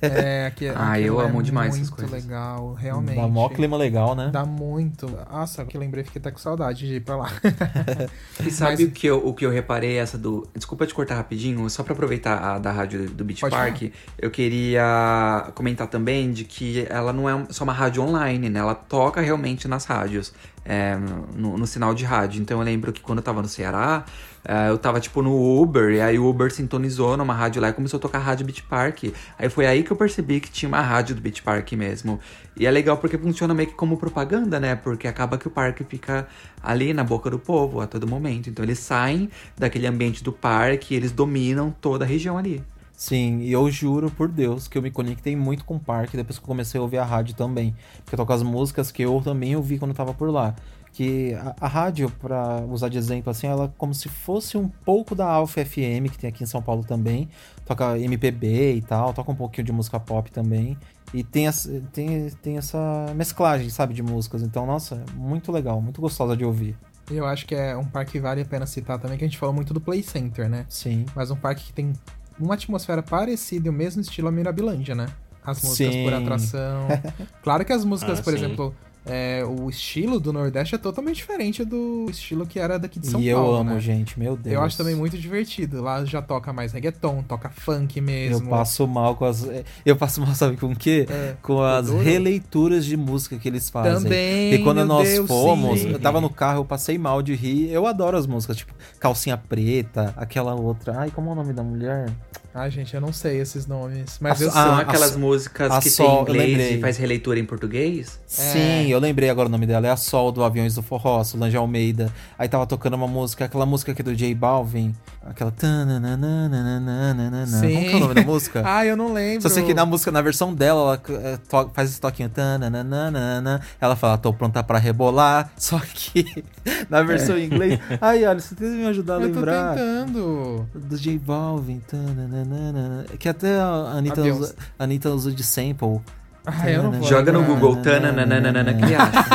É, aqui, Ah, aquilo eu é amo demais essas muito coisas. legal, realmente. Dá mó clima legal, né? Dá muito. Nossa, que lembrei, fiquei até com saudade de ir pra lá. E sabe Mas- o, que eu, o que eu reparei, essa do. Desculpa te cortar rapidinho, só pra aproveitar a da rádio do Beach Pode Park, eu queria comentar também de que ela não é só uma rádio online, né? Ela toca realmente nas rádios. é, no, no, sinal de rádio. Então eu lembro que quando eu tava no Ceará, é, eu tava tipo no Uber, e aí o Uber sintonizou numa rádio lá e começou a tocar rádio Beach Park. Aí foi aí que eu percebi que tinha uma rádio do Beach Park mesmo. E é legal porque funciona meio que como propaganda, né? Porque acaba que o parque fica ali na boca do povo a todo momento. Então eles saem daquele ambiente do parque eles dominam toda a região ali. Sim, e eu juro por Deus que eu me conectei muito com o parque depois que eu comecei a ouvir a rádio também. Porque toca as músicas que eu também ouvi quando tava por lá. Que a, a rádio, para usar de exemplo assim, ela é como se fosse um pouco da Alfa FM, que tem aqui em São Paulo também. Toca MPB e tal, toca um pouquinho de música pop também. E tem, essa, tem, tem essa mesclagem, sabe, de músicas. Então, nossa, muito legal, muito gostosa de ouvir. Eu acho que é um parque que vale a pena citar também, que a gente falou muito do Play Center, né? Sim. Mas um parque que tem uma atmosfera parecida e o mesmo estilo a Mirabilândia, né? As músicas sim. por atração. claro que as músicas, ah, por sim. exemplo, é, o estilo do Nordeste é totalmente diferente do estilo que era daqui de São e Paulo. E eu amo, né? gente, meu Deus. Eu acho também muito divertido. Lá já toca mais reggaeton, toca funk mesmo. Eu passo mal com as. Eu passo mal, sabe com o quê? É, com as releituras de música que eles fazem. Também. E quando nós Deus, fomos, sim. eu tava no carro, eu passei mal de rir. Eu adoro as músicas, tipo, calcinha preta, aquela outra. Ai, como é o nome da mulher? Ai, gente, eu não sei esses nomes. Mas a, eu São aquelas a, músicas a que Sol, tem inglês e faz releitura em português? Sim, é. eu lembrei agora o nome dela. É a Sol do Aviões do Forró, Solange Almeida. Aí tava tocando uma música, aquela música aqui do J Balvin. Aquela. Sim. Como que é o nome da música? ah, eu não lembro. Só sei que na música, na versão dela, ela faz esse toquinho. Ela fala, tô pronta pra rebolar. Só que na versão é. em inglês. Ai, olha, você tem que me ajudar a lembrar. Eu tô tentando. Do J Balvin. Que até a Anitta, usa, a Anitta usa de sample. Ah, eu não vou Joga no Google tananana que acha.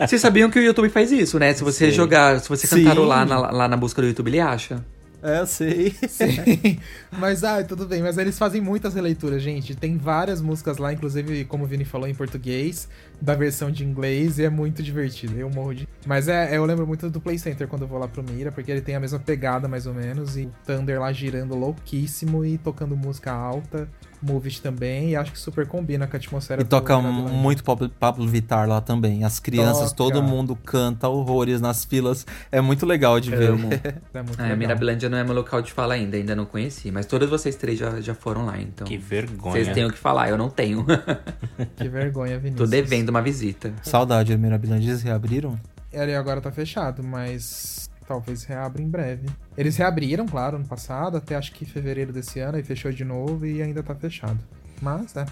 Vocês sabiam que o YouTube faz isso, né? Se você Sim. jogar, se você cantarolar lá na, lá na busca do YouTube, ele acha. É, sei. Sim. mas, ah, tudo bem. Mas eles fazem muitas releituras, gente. Tem várias músicas lá, inclusive, como o Vini falou, em português, da versão de inglês, e é muito divertido. Eu morro de. Mas é, eu lembro muito do Play Center quando eu vou lá pro Mira, porque ele tem a mesma pegada, mais ou menos, e o Thunder lá girando louquíssimo e tocando música alta. Movies também, e acho que super combina com a atmosfera E toca muito Pablo Vittar lá também. As crianças, toca. todo mundo canta horrores nas filas. É muito legal de ver. é muito é, Mirabilândia não é meu local de fala ainda, ainda não conheci. Mas todos vocês três já, já foram lá, então. Que vergonha. Vocês têm o que falar, eu não tenho. que vergonha, Vinícius. Tô devendo uma visita. Saudade do Mirabilândia, eles reabriram? Ele agora tá fechado, mas talvez reabra em breve. Eles reabriram, claro, ano passado, até acho que fevereiro desse ano, e fechou de novo e ainda tá fechado. Mas é.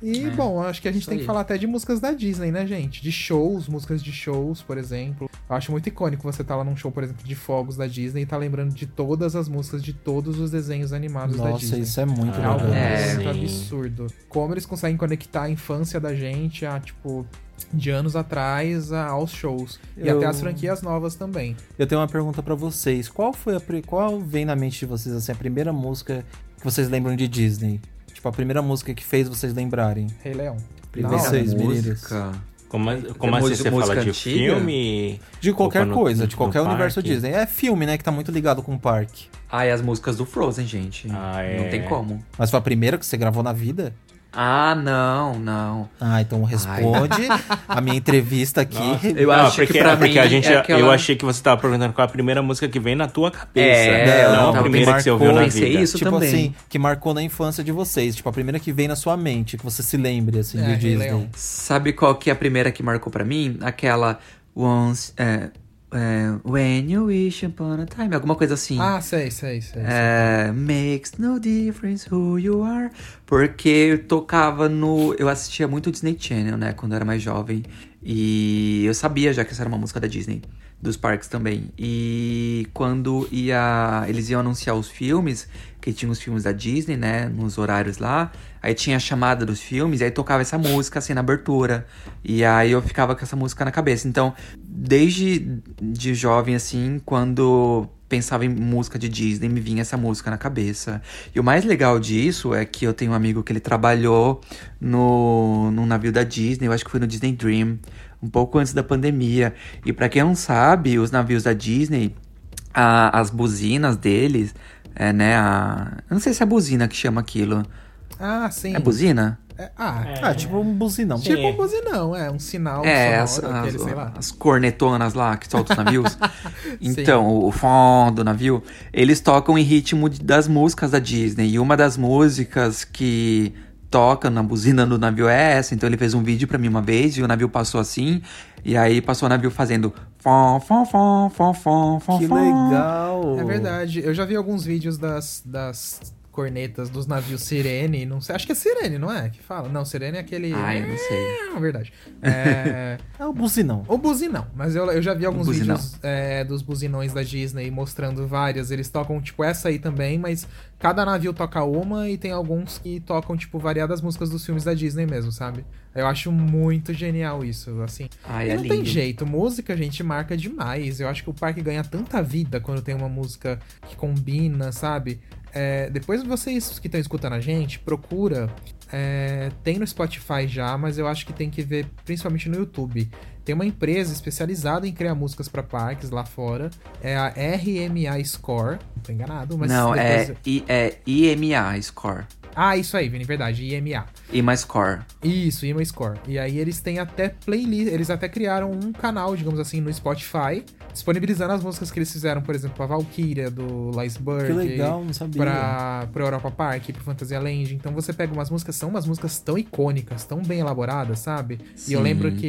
E, é, bom, acho que a gente tem aí. que falar até de músicas da Disney, né, gente? De shows, músicas de shows, por exemplo. Eu acho muito icônico você tá lá num show, por exemplo, de fogos da Disney e tá lembrando de todas as músicas de todos os desenhos animados Nossa, da Disney. Nossa, isso é muito é legal. É, muito absurdo. Como eles conseguem conectar a infância da gente a, tipo, de anos atrás aos shows. E eu... até as franquias novas também. Eu tenho uma pergunta para vocês. Qual foi a qual vem na mente de vocês assim a primeira música que vocês lembram de Disney? Tipo a primeira música que fez vocês lembrarem? Rei Leão. Primeira vocês, música. Como, como assim você fala de filme? De qualquer coisa, de qualquer universo parque? Disney. É filme, né, que tá muito ligado com o parque. Ah, e as músicas do Frozen, gente. Ah, é. Não tem como. Mas foi a primeira que você gravou na vida? Ah, não, não. Ah, então responde Ai. a minha entrevista aqui. Nossa, eu não, acho porque, que pra porque mim a gente, é aquela... eu achei que você estava perguntando qual a primeira música que vem na tua cabeça. É, não, não a primeira que, que você ouviu na vida. Isso tipo também. assim, que marcou na infância de vocês, tipo a primeira que vem na sua mente, que você se lembre assim é, de Disney. Sabe qual que é a primeira que marcou para mim? Aquela Once, é, é, when you wish upon a time, alguma coisa assim. Ah, sei, sei, sei. É, makes no difference who you are. Porque eu tocava no. Eu assistia muito Disney Channel, né? Quando eu era mais jovem. E eu sabia já que essa era uma música da Disney, dos parques também. E quando ia, eles iam anunciar os filmes, que tinha os filmes da Disney, né, nos horários lá, aí tinha a chamada dos filmes, aí tocava essa música assim na abertura. E aí eu ficava com essa música na cabeça. Então, desde de jovem assim, quando pensava em música de Disney, me vinha essa música na cabeça. E o mais legal disso é que eu tenho um amigo que ele trabalhou no, no navio da Disney, eu acho que foi no Disney Dream, um pouco antes da pandemia. E para quem não sabe, os navios da Disney, a, as buzinas deles, é, né, a... Eu não sei se é a buzina que chama aquilo. Ah, sim. É buzina? É, ah, Ah, tipo um buzinão. tipo um buzinão, é, um sinal É, as, sonoro, as, aquele, sei lá. as cornetonas lá que soltam os navios. então, o, o fom do navio, eles tocam em ritmo de- das músicas da Disney. E uma das músicas que toca na buzina do navio é essa. Então ele fez um vídeo pra mim uma vez e o navio passou assim. E aí passou o navio fazendo fom, fom, fom, fom, fom, fom, Que fom. legal. É verdade. Eu já vi alguns vídeos das, das cornetas dos navios Sirene. Não sei, acho que é Sirene, não é? Que fala? Não, Sirene é aquele. Ai, eu não sei. É verdade. É. É o buzinão. O buzinão, mas eu, eu já vi alguns vídeos é, dos buzinões da Disney mostrando várias. Eles tocam, tipo, essa aí também, mas cada navio toca uma e tem alguns que tocam, tipo, variadas músicas dos filmes da Disney mesmo, sabe? Eu acho muito genial isso, assim. Ai, e é não lindo. tem jeito, música, gente, marca demais. Eu acho que o parque ganha tanta vida quando tem uma música que combina, sabe? É, depois vocês que estão escutando a gente, procura. é, tem no Spotify já, mas eu acho que tem que ver principalmente no YouTube. Tem uma empresa especializada em criar músicas para parques lá fora. É a RMA Score. Não tô enganado, mas. Não, é, depois- I, é IMA Score. Ah, isso aí, Vini, verdade. IMA. IMA Score. Isso, IMA Score. E aí eles têm até playlist, eles até criaram um canal, digamos assim, no Spotify, disponibilizando as músicas que eles fizeram, por exemplo, a Valkyria do Liceberg. Que legal, não sabia. Pra, pro Europa Park, pro Fantasia Land. Então você pega umas músicas, são umas músicas tão icônicas, tão bem elaboradas, sabe? E eu Sim. lembro que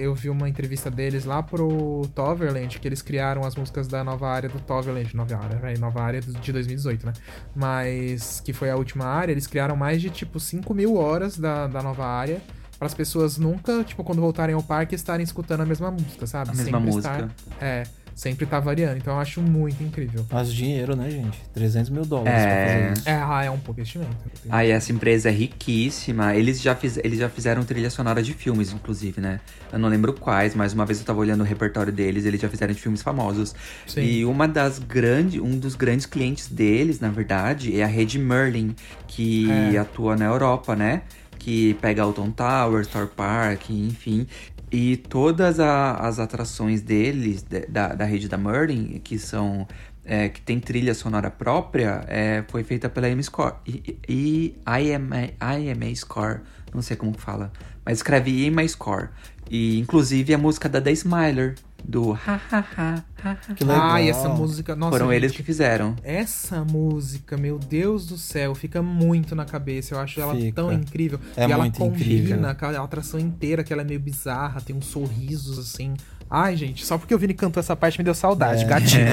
eu vi uma entrevista deles lá pro Toverland, que eles criaram as músicas da nova área do Toverland, nova área, véi, nova área de 2018, né? Mas que foi a última área, eles criaram mais de tipo 5 mil horas da, da nova área. Para as pessoas nunca, tipo, quando voltarem ao parque, estarem escutando a mesma música, sabe? A mesma música. Estar, é, sempre tá variando. Então eu acho muito incrível. Mas dinheiro, né, gente? 300 mil dólares É. pra fazer isso. É, ah, é um pouco investimento. Aí essa empresa é riquíssima. Eles já, fiz, eles já fizeram trilha sonora de filmes, inclusive, né? Eu não lembro quais, mas uma vez eu tava olhando o repertório deles, eles já fizeram de filmes famosos. Sim. E uma das grandes, um dos grandes clientes deles, na verdade, é a rede Merlin, que É. atua na Europa, né? Que pega Alton Tower, Star Park, enfim. E todas a- as atrações deles, de- da, da rede da Merlin, que são. é, que tem trilha sonora própria, é, foi feita pela IMA Score. E, e IMA, IMA Score, não sei como fala, mas escreve IMA Score. E inclusive a música da The Smiler, do ha ha ha ha ha. Que legal. E essa música. Nossa, Foram gente, eles que fizeram. Essa música, meu Deus do céu, fica muito na cabeça. Eu acho ela Fica. tão incrível. É e ela muito combina incrível. com a atração inteira, que ela é meio bizarra, tem uns sorrisos assim. Ai, gente, só porque o Vini cantou essa parte me deu saudade. É. Gatilho.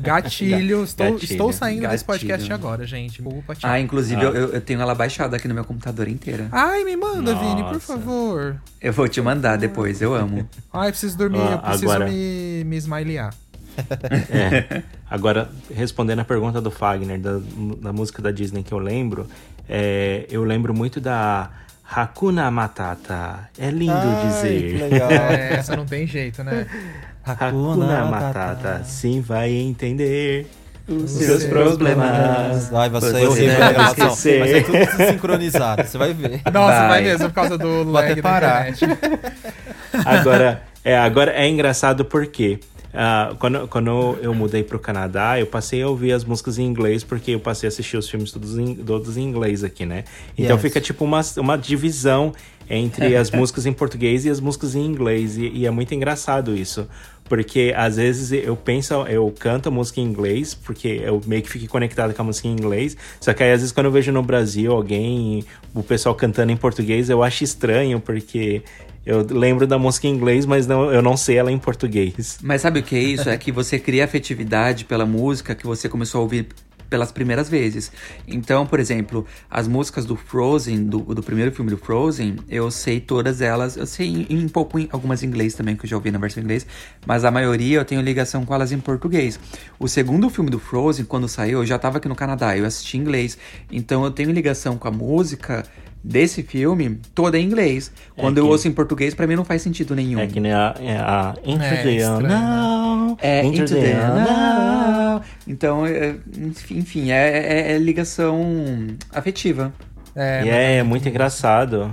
Gatilho. Estou, Gatilho. estou saindo desse Gatilho. podcast agora, gente. Opa, tchau. Ah, inclusive eu, eu tenho ela baixada aqui no meu computador inteira. Ai, me manda, Vini, por Nossa. favor. Eu vou te mandar depois, eu amo. Ai, preciso dormir, Ah, eu preciso agora- me, me smileyar. É. Agora, respondendo a pergunta do Fagner, da, da música da Disney que eu lembro, é, eu lembro muito da Hakuna Matata. É lindo Ai, dizer. Que legal. É, essa não tem jeito, né? Hakuna Matata, sim vai entender os Seus seus problemas. Ai, vai Você ser horrível a gravação. Vai ser tudo desincronizado, você vai ver. Nossa, vai, Vai. mesmo, por causa do lag parar. internet. Agora, é, agora é engraçado porque ah, quando, quando eu mudei pro Canadá, eu passei a ouvir as músicas em inglês, porque eu passei a assistir os filmes todos em, todos em inglês aqui, né? Então Yes. fica tipo uma, uma divisão entre as músicas em português e as músicas em inglês. E, e é muito engraçado isso. Porque às vezes eu penso, eu canto a música em inglês, porque eu meio que fiquei conectado com a música em inglês. Só que aí às vezes quando eu vejo no Brasil alguém, o pessoal cantando em português, eu acho estranho, porque eu lembro da música em inglês, mas não, eu não sei ela em português. Mas sabe o que é isso? É que você cria afetividade pela música que você começou a ouvir pelas primeiras vezes. Então, por exemplo, as músicas do Frozen, do, do primeiro filme do Frozen, eu sei todas elas. Eu sei um pouco em algumas em inglês também, que eu já ouvi na versão em inglês, mas a maioria eu tenho ligação com elas em português. O segundo filme do Frozen, quando saiu, eu já tava aqui no Canadá, eu assisti em inglês. Então eu tenho ligação com a música desse filme toda em inglês. Quando eu que- ouço em português, pra mim não faz sentido nenhum. É que nem a, é a Into É, the? Unknown. É, Into Into the the Unknown. Unknown. Então, é, enfim, é, é- é ligação afetiva. É, E é, é muito engraçado.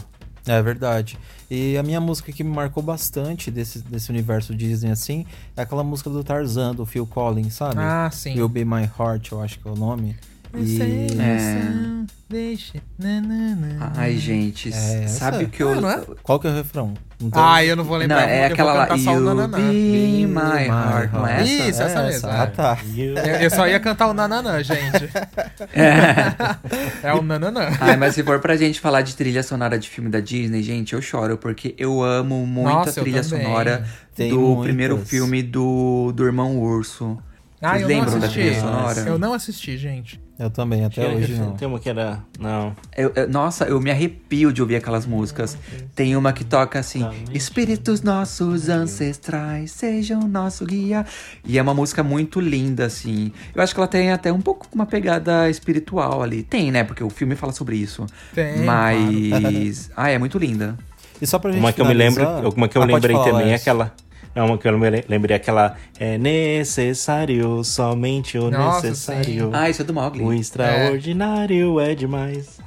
É verdade. E a minha música que me marcou bastante desse, desse universo Disney assim é aquela música do Tarzan, do Phil Collins, sabe? Ah, sim. Will Be My Heart, eu acho que é o nome. E É. na. Ai, gente, É sabe essa? o que eu. Ah, não é? Qual que é o refrão? Não tô- Ah, eu não vou Não, lembrar. é eu aquela lá. You nananã. be my heart, não é essa? Isso, essa mesmo. Ah, é. tá. Eu, eu só ia cantar o nananã, gente. É. É o nananã. Ai, mas se for pra gente falar de trilha sonora de filme da Disney, gente, eu choro, porque eu amo muito Nossa, a trilha sonora Tem do muitas. primeiro filme do, do Irmão Urso. Ah, Vocês eu lembram não da assisti. trilha sonora? Eu não assisti, gente. Eu também, até Tinha- hoje não. Tem uma que era. Não. Eu- eu- nossa, eu me arrepio de ouvir aquelas músicas. Tem uma que toca assim: Espíritos nossos ancestrais, sejam nosso guia. E é uma música muito linda, assim. Eu acho que ela tem até um pouco uma pegada espiritual ali. Tem, né? Porque o filme fala sobre isso. Tem, Mas. ah, é muito linda. E só pra gente Uma que eu me lembro. Uma que eu Ah, lembrei falar, também é aquela. Não, uma que eu lembrei é aquela. É necessário, somente o Nossa, necessário. Ah, isso é do Mogli. O extraordinário é, demais.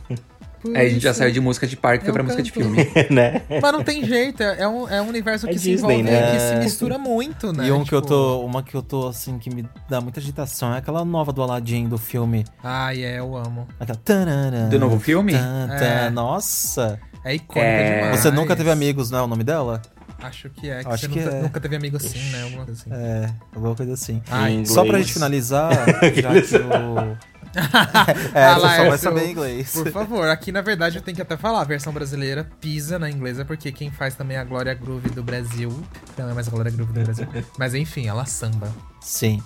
É, a gente já saiu de música de parque, foi Eu pra música de filme. né? Mas não tem jeito, é é um, é um universo que É se Disney, envolve, né? que se mistura muito, né? E um que eu Tipo, tô. Uma que eu tô assim, que me dá muita agitação é aquela nova do Aladdin do filme. Ai, é, eu amo. Aquela. tarará, Do novo filme? tan. É. Nossa! É icônica É. demais. Você nunca teve amigos, não é o nome dela? Acho que é, que Acho você que nunca, é. nunca teve amigo assim, né? Alguma coisa assim. É, alguma coisa assim. Em Só pra gente finalizar, já que o. é, Ah, só vai Laércio, saber inglês. Por favor, aqui na verdade eu tenho que até falar, a versão brasileira pisa na inglesa, porque quem faz também é a Glória Groove do Brasil. Não é mais a Glória Groove do Brasil. Mas enfim, ela samba. Sim.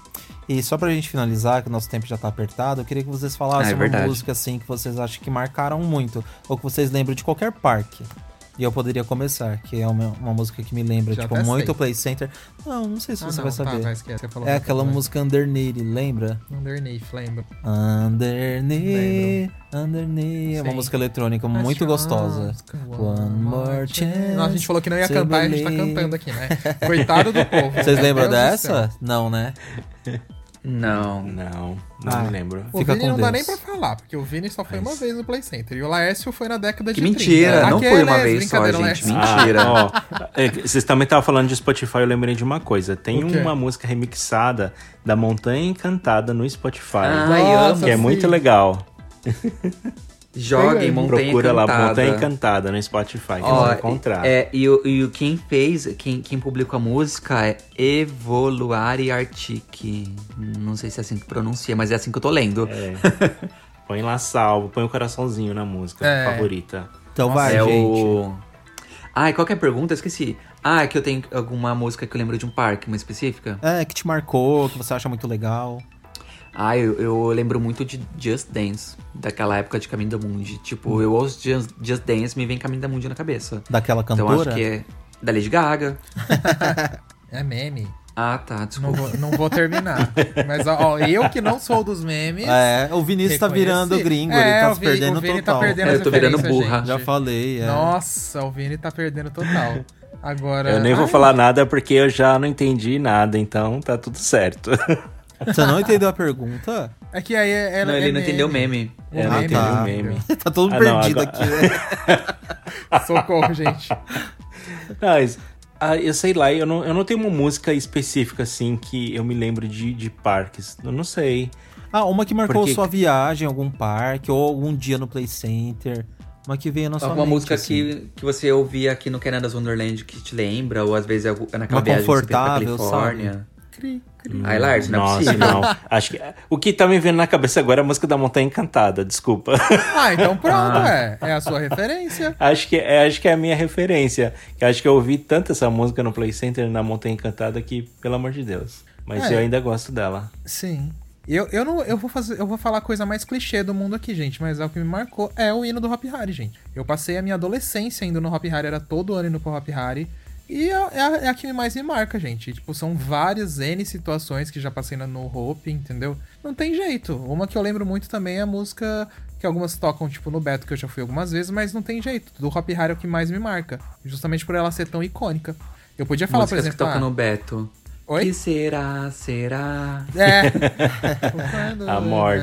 E só pra gente finalizar, que o nosso tempo já tá apertado, eu queria que vocês Ah, falassem é uma verdade. música assim que vocês acham que marcaram muito, ou que vocês lembram de qualquer parque. E eu poderia começar, que é uma, uma música que me lembra, Já tipo, muito sei. Play Center. Não, não sei se Ah, você não, vai tá, saber. vai, esquece, você falou é aquela coisa, música Underneath, lembra? Underneath, lembra? Underneath, Underneath. É uma música eletrônica Acho muito gostosa. One more chance. Nossa, a gente falou que não ia cantar e a gente tá cantando aqui, né? Coitado do povo. Vocês Meu lembram Deus dessa? Não, né? Não. Não, não Ah. me lembro. O Fica Vini com não dá Deus. nem pra falar, porque o Vini só foi uma vez no Play Center. E o Laércio foi na década Que de mentira, 30. não foi uma vez só, gente. Laércio. Mentira. Ah, ó, é, vocês também estavam falando de Spotify, eu lembrei de uma coisa. Tem uma música remixada da Montanha Encantada no Spotify. Ai, Nossa, amo. que é sim. muito legal. Joguem Montanha Procura lá, Encantada. Montanha Encantada no Spotify, que Ó, você vai encontrar. É, e, o- e quem fez, quem, quem publicou a música é Evoluari Artic. Não sei se é assim que pronuncia, mas é assim que eu tô lendo. É. Põe lá salvo, põe o coraçãozinho na música É. favorita. Então Nossa, vai, é gente. o. Ai, qual que é pergunta? Eu esqueci. Ah, é que eu tenho alguma música que eu lembro de um parque, uma específica? É, que te marcou, que você acha muito legal. Ah, eu, eu lembro muito de Just Dance, daquela época de Caminho da Mundi. Tipo, eu ouço Just, Just Dance me vem Caminho da Mundi na cabeça. Daquela Então cantora. acho que é da Lady Gaga. É meme. Ah, tá, Não desculpa. vou, não vou terminar. Mas, ó, eu que não sou dos memes. É, o Vinícius tá virando gringo, É, ele tá o se Vi- perdendo o Vini total. tá perdendo É, eu tô virando burra. gente. Já falei, é. Nossa, o Vini tá perdendo total. Agora. Eu nem vou Ai, falar nada porque eu já não entendi nada, então tá tudo certo. Você não entendeu a pergunta? É que aí é, ela Não, ele é não entendeu o meme. O Eu não meme, entendi tá. o meme. tá todo Ah, não, perdido agora- aqui, né? Socorro, gente. Mas, ah, eu sei lá, eu não, eu não tenho uma música específica assim que eu me lembro de, de parques. Eu não sei. Ah, uma que marcou Porque- sua viagem em algum parque, ou algum dia no Play Center. Uma que veio na sua Alguma música assim. que, que você ouvia aqui no Canada's Wonderland que te lembra, ou às vezes é naquela Uma viagem que você pra confortável, Califórnia. Cri, cri. Ai, Lars, não é Nossa, possível. não. Acho que o que tá me vendo na cabeça agora é a música da Montanha Encantada, desculpa. Ah, então pronto, é. É a sua referência. acho que é, acho que é a minha referência. Acho que eu ouvi tanto essa música no Play Center na Montanha Encantada que, pelo amor de Deus. Mas É. eu ainda gosto dela. Sim. Eu, eu, não, eu, vou fazer, eu vou falar a coisa mais clichê do mundo aqui, gente, mas é o que me marcou é o hino do Hop Hari, gente. Eu passei a minha adolescência indo no Hop Hari, era todo ano indo pro Hop Hari. E é, é a, é a que mais me marca, gente. Tipo, são várias N situações que já passei na- no Hope, entendeu? Não tem jeito. Uma que eu lembro muito também é a música que algumas tocam, tipo, no Beto, que eu já fui algumas vezes, mas não tem jeito. Do Hop Hari é o que mais me marca. Justamente por ela ser tão icônica. Eu podia falar, por Músicas exemplo. que tocam ah, no Beto. Oi? Que será, será? É. A morte.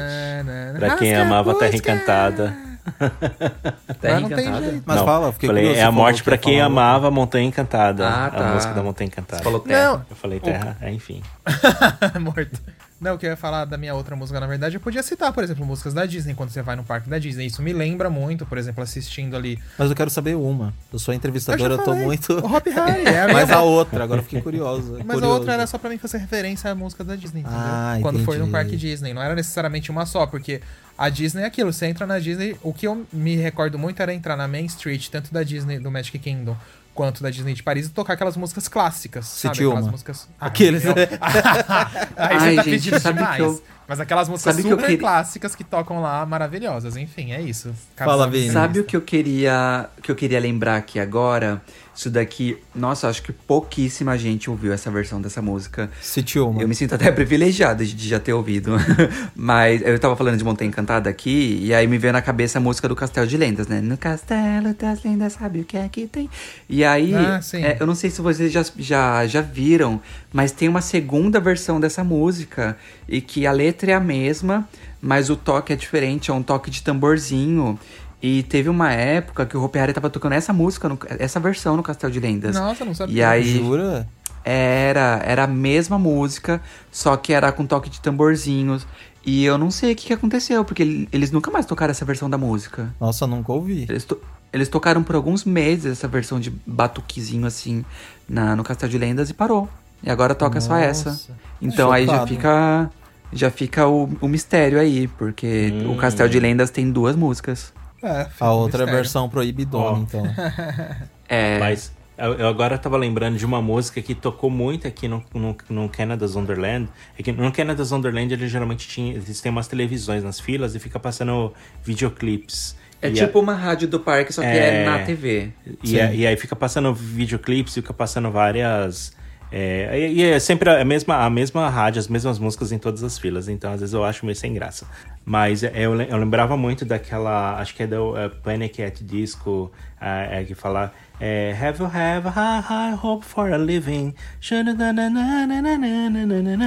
Pra quem amava a Terra. Encantada. Terra não tem Encantada? jeito. Mas Não, fala, fiquei falei, curioso, é a falou morte ia quem falar amava a Montanha Encantada. Ah, A tá. música da Montanha Encantada. Você falou terra. Não. Eu falei terra, é, enfim. Morto. Não, o que eu ia falar da minha outra música, na verdade, eu podia citar, por exemplo, músicas da Disney quando você vai no parque da Disney. Isso me lembra muito, por exemplo, assistindo ali. Mas eu quero saber uma. Eu sou entrevistadora, Eu eu, tô muito. O Hop Harry, é a Mas a outra, agora eu fiquei curioso. Mas a outra era só pra mim fazer referência à música da Disney, entendeu? Ah, Quando foi no entendi. parque Disney. Não era necessariamente uma só, porque a Disney é aquilo. Você entra na Disney. O que eu me recordo muito era entrar na Main Street, tanto da Disney do Magic Kingdom quanto da Disney de Paris, e tocar aquelas músicas clássicas. sabe? Aquelas músicas. Ah, Aqueles. eu- Aí Ai, você tá gente, pedindo sabe demais. que eu- Mas aquelas músicas sabe que super queria- clássicas que tocam lá, maravilhosas. Enfim, é isso. Fala, Vini. Vini. Sabe o que eu queria que eu queria lembrar aqui agora? Isso daqui, nossa, acho que pouquíssima gente ouviu essa versão dessa música. Cite uma. Eu me sinto até privilegiado de já ter ouvido. Mas eu tava falando de Montanha Encantada aqui, e aí me veio na cabeça a música do Castelo de Lendas, né? No Castelo das Lendas, sabe o que é que tem? E aí, Ah, é, eu não sei se vocês já, já, já viram, mas tem uma segunda versão dessa música, e que a letra é a mesma, mas o toque é diferente, é um toque de tamborzinho. E teve uma época que o Hopi Hari tava tocando essa música, no- essa versão no Castelo de Lendas. Nossa, não sabia. E aí, Jura? era, era a mesma música, só que era com toque de tamborzinhos. E eu não sei o que, que aconteceu, porque ele- eles nunca mais tocaram essa versão da música. Nossa, nunca ouvi. Eles, to- eles tocaram por alguns meses essa versão de batuquezinho assim na, no Castelo de Lendas e parou. E agora toca só essa. Nossa. Então aí já fica. Já fica o, o mistério aí, porque o Castelo de Lendas tem duas músicas. É, A outra é a versão proibidona, Ó. então. É. Mas eu, agora tava lembrando de uma música que tocou muito aqui no, no, no Canada's Wonderland. É que no Canada's Wonderland eles geralmente tinha, eles têm umas televisões nas filas e fica passando videoclipes. É E tipo uma rádio do parque, só que é, É. na TV. E, a- e aí fica passando videoclipes, fica passando várias. É, e, é sempre a mesma, a mesma rádio, as mesmas músicas em todas as filas. Então, às vezes eu acho meio sem graça. Mas é, eu, eu lembrava muito daquela. Acho que é do uh, Panic at Disco, ah, é, que fala. É, Have you have a high, high hope for a living?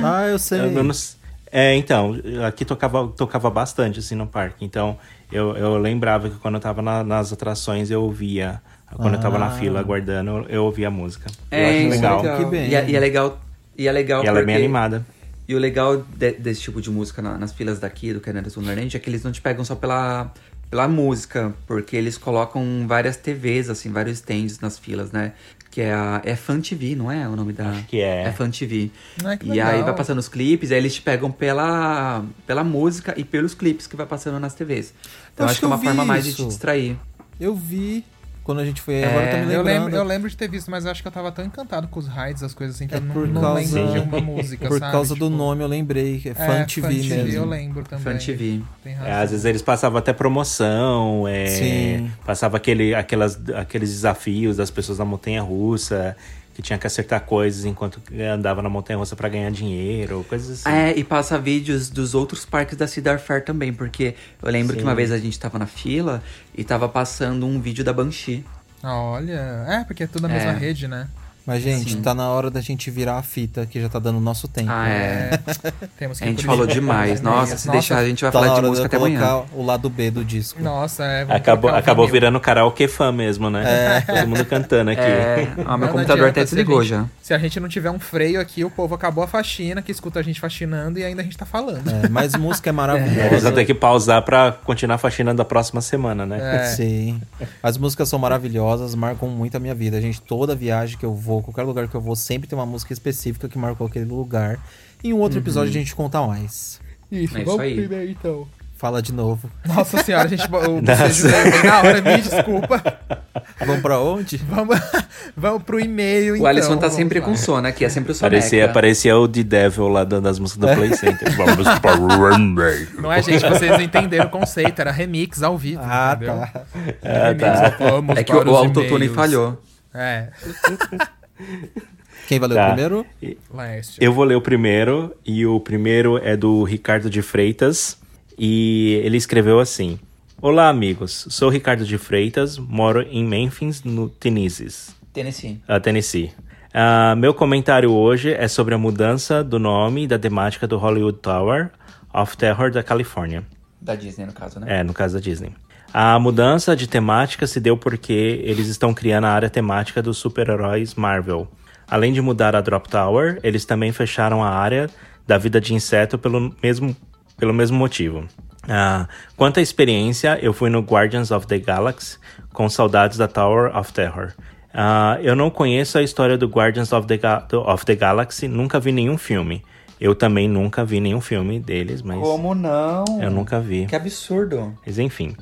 Ah, eu sei. Eu não s- É, então, aqui tocava, tocava bastante, assim, no parque. Então, eu, eu lembrava que quando eu tava na- nas atrações, eu ouvia. Quando eu tava na Ah. fila aguardando, eu, eu ouvia a música. eu É, acho isso legal. Que bem. E, é- e é legal. E é legal E ela é bem animada. E o legal de- desse tipo de música na- nas filas daqui do Canada's Wonderland é que eles não te pegam só pela, pela música, porque eles colocam várias TVs, assim, vários stands nas filas, né? Que é a é Fan TV, não é o nome da? Acho que é. É Fan TV. Ah, que e aí legal. vai passando os clipes, aí eles te pegam pela, pela música e pelos clipes que vai passando nas TVs. Então Acho acho que é uma eu forma mais de isso. te distrair. Eu vi quando a gente foi. Agora É, tá me Eu lembrando. lembro, eu lembro de ter visto, mas eu acho que eu tava tão encantado com os raids, as coisas assim, que É eu não, por não causa- lembro de uma música, Por sabe? causa do Tipo, nome, eu lembrei. que É é, Fan TV mesmo. eu lembro também. Fan TV. Tem É, às vezes eles passavam até promoção, é, Sim. passava aquele, aquelas, aqueles desafios das pessoas na montanha russa, que tinha que acertar coisas enquanto andava na montanha russa pra ganhar dinheiro, coisas assim. É, e passa vídeos dos outros parques da Cedar Fair também, porque eu lembro que Sim. uma vez a gente tava na fila e tava passando um vídeo da Banshee. Ah, Olha, é, porque é tudo a mesma É. rede, né? Mas, gente, Sim. tá na hora da gente virar a fita, que já tá dando nosso tempo. Ah, é. Temos que A gente falou demais. Nossa, se deixar a gente vai Tá falar de música de até eu colocar amanhã. o lado B do disco. Nossa, é. Acabou, o acabou virando karaokê fã mesmo, né? Todo mundo cantando aqui. É, ah, meu Não computador até a desligou gente- já. Se a gente não tiver um freio aqui, o povo acabou a faxina, que escuta a gente faxinando e ainda a gente tá falando. É, mas música é maravilhosa. Eles vão ter que pausar pra continuar a faxina da próxima semana, né? É. Sim. As músicas são maravilhosas, marcam muito a minha vida. Gente, toda viagem que eu vou, qualquer lugar que eu vou, sempre tem uma música específica que marcou aquele lugar. Em um outro episódio a gente conta mais. Isso, É isso vamos aí. primeiro então. Fala de novo. Nossa senhora, a gente. Nossa. na hora, me desculpa. Vamos pra onde? Vamos, vamos pro e-mail, então. O Alisson tá vamos sempre lá. com sono aqui, é sempre o soneca. Parecia, parecia o The Devil lá dando as músicas do Play Center. Vamos para o Runway. Não é, gente, vocês não entenderam o conceito, era remix ao vivo. Ah, entendeu? tá. Era remix, vamos É que o, autotune falhou. É, Quem valeu Tá. primeiro? Leste. Eu vou ler o primeiro, e o primeiro é do Ricardo de Freitas, e ele escreveu assim: Olá, amigos. Sou Ricardo de Freitas, moro em Memphis, no Tennessee. Tennessee. Ah, Tennessee. Ah, meu comentário hoje é sobre a mudança do nome e da temática do Hollywood Tower of Terror da Califórnia. Da Disney, no caso, né? É, no caso da Disney. A mudança de temática se deu porque eles estão criando a área temática dos super-heróis Marvel. Além de mudar a Drop Tower, eles também fecharam a área da vida de inseto pelo mesmo, pelo mesmo motivo. Ah, quanto à experiência, eu fui no Guardians of the Galaxy com saudades da Tower of Terror. Ah, eu não conheço a história do Guardians of the, Ga- of the Galaxy, nunca vi nenhum filme. Eu também nunca vi nenhum filme deles, mas Como não? eu nunca vi. Que absurdo. Mas enfim.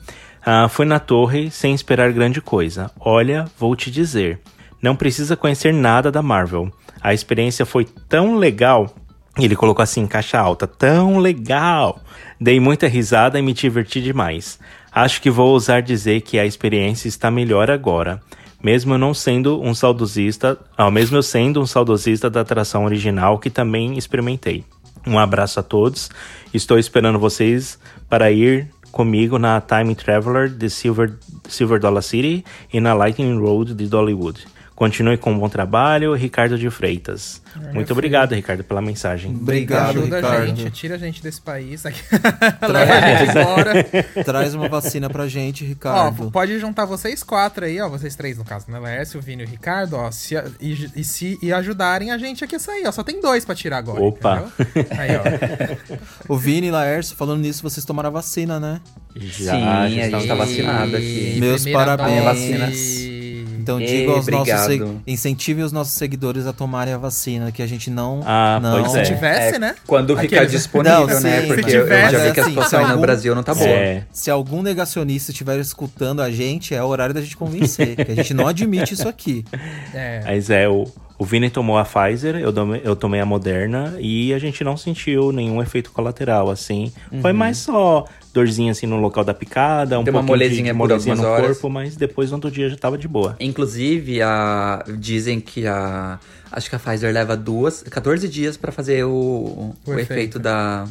Ah, fui na torre sem esperar grande coisa. Olha, vou te dizer. Não precisa conhecer nada da Marvel. A experiência foi tão legal. Ele colocou assim em caixa alta. Tão legal. Dei muita risada e me diverti demais. Acho que vou ousar dizer que a experiência está melhor agora. Mesmo eu não sendo um saudosista, ao mesmo eu sendo um saudosista da atração original que também experimentei. Um abraço a todos. Estou esperando vocês para ir comigo na Time Traveler de Silver, Silver Dollar City e na Lightning Road de Dollywood. Continue com um bom trabalho, Ricardo de Freitas. meu Muito filho. obrigado, Ricardo, pela mensagem. Obrigado, Ajuda a Ricardo. gente, tira a gente desse país. Leva a gente embora. Traz uma vacina pra gente, Ó, Ricardo. pode juntar vocês quatro aí, ó. Vocês três, no caso, né? Laércio, o Vini e o Ricardo, ó. Se, e, e se e ajudarem a gente aqui a sair, ó. Só tem dois pra tirar agora. Opa. entendeu? Aí, ó. O Vini e Laércio, falando nisso, vocês tomaram a vacina, né? Já, Sim, já a gente estamos tá vacinado aqui. Meus Primeira parabéns. dose. Então Ei, diga aos nossos obrigado. seg- incentive os nossos seguidores a tomarem a vacina, que a gente não Ah, não pois é. Se tivesse, né? Quando ficar Aqueles- disponível, Não, né? sim, Porque se eu, eu já tivesse, vi que a situação aí no algum- Brasil não tá boa. É. Se algum negacionista estiver escutando a gente, é o horário da gente convencer. que a gente não admite isso aqui. É. Mas é, o, o Vini tomou a Pfizer, eu tomei, eu tomei a Moderna e a gente não sentiu nenhum efeito colateral, assim. Foi mais só dorzinha, assim, no local da picada, um. Deu uma de- molezinha de por molezinha no horas. corpo, mas depois no outro dia já tava de boa. Inclusive, a, dizem que a. Acho que a Pfizer leva duas, 14 dias pra fazer o, o, O efeito. efeito. da,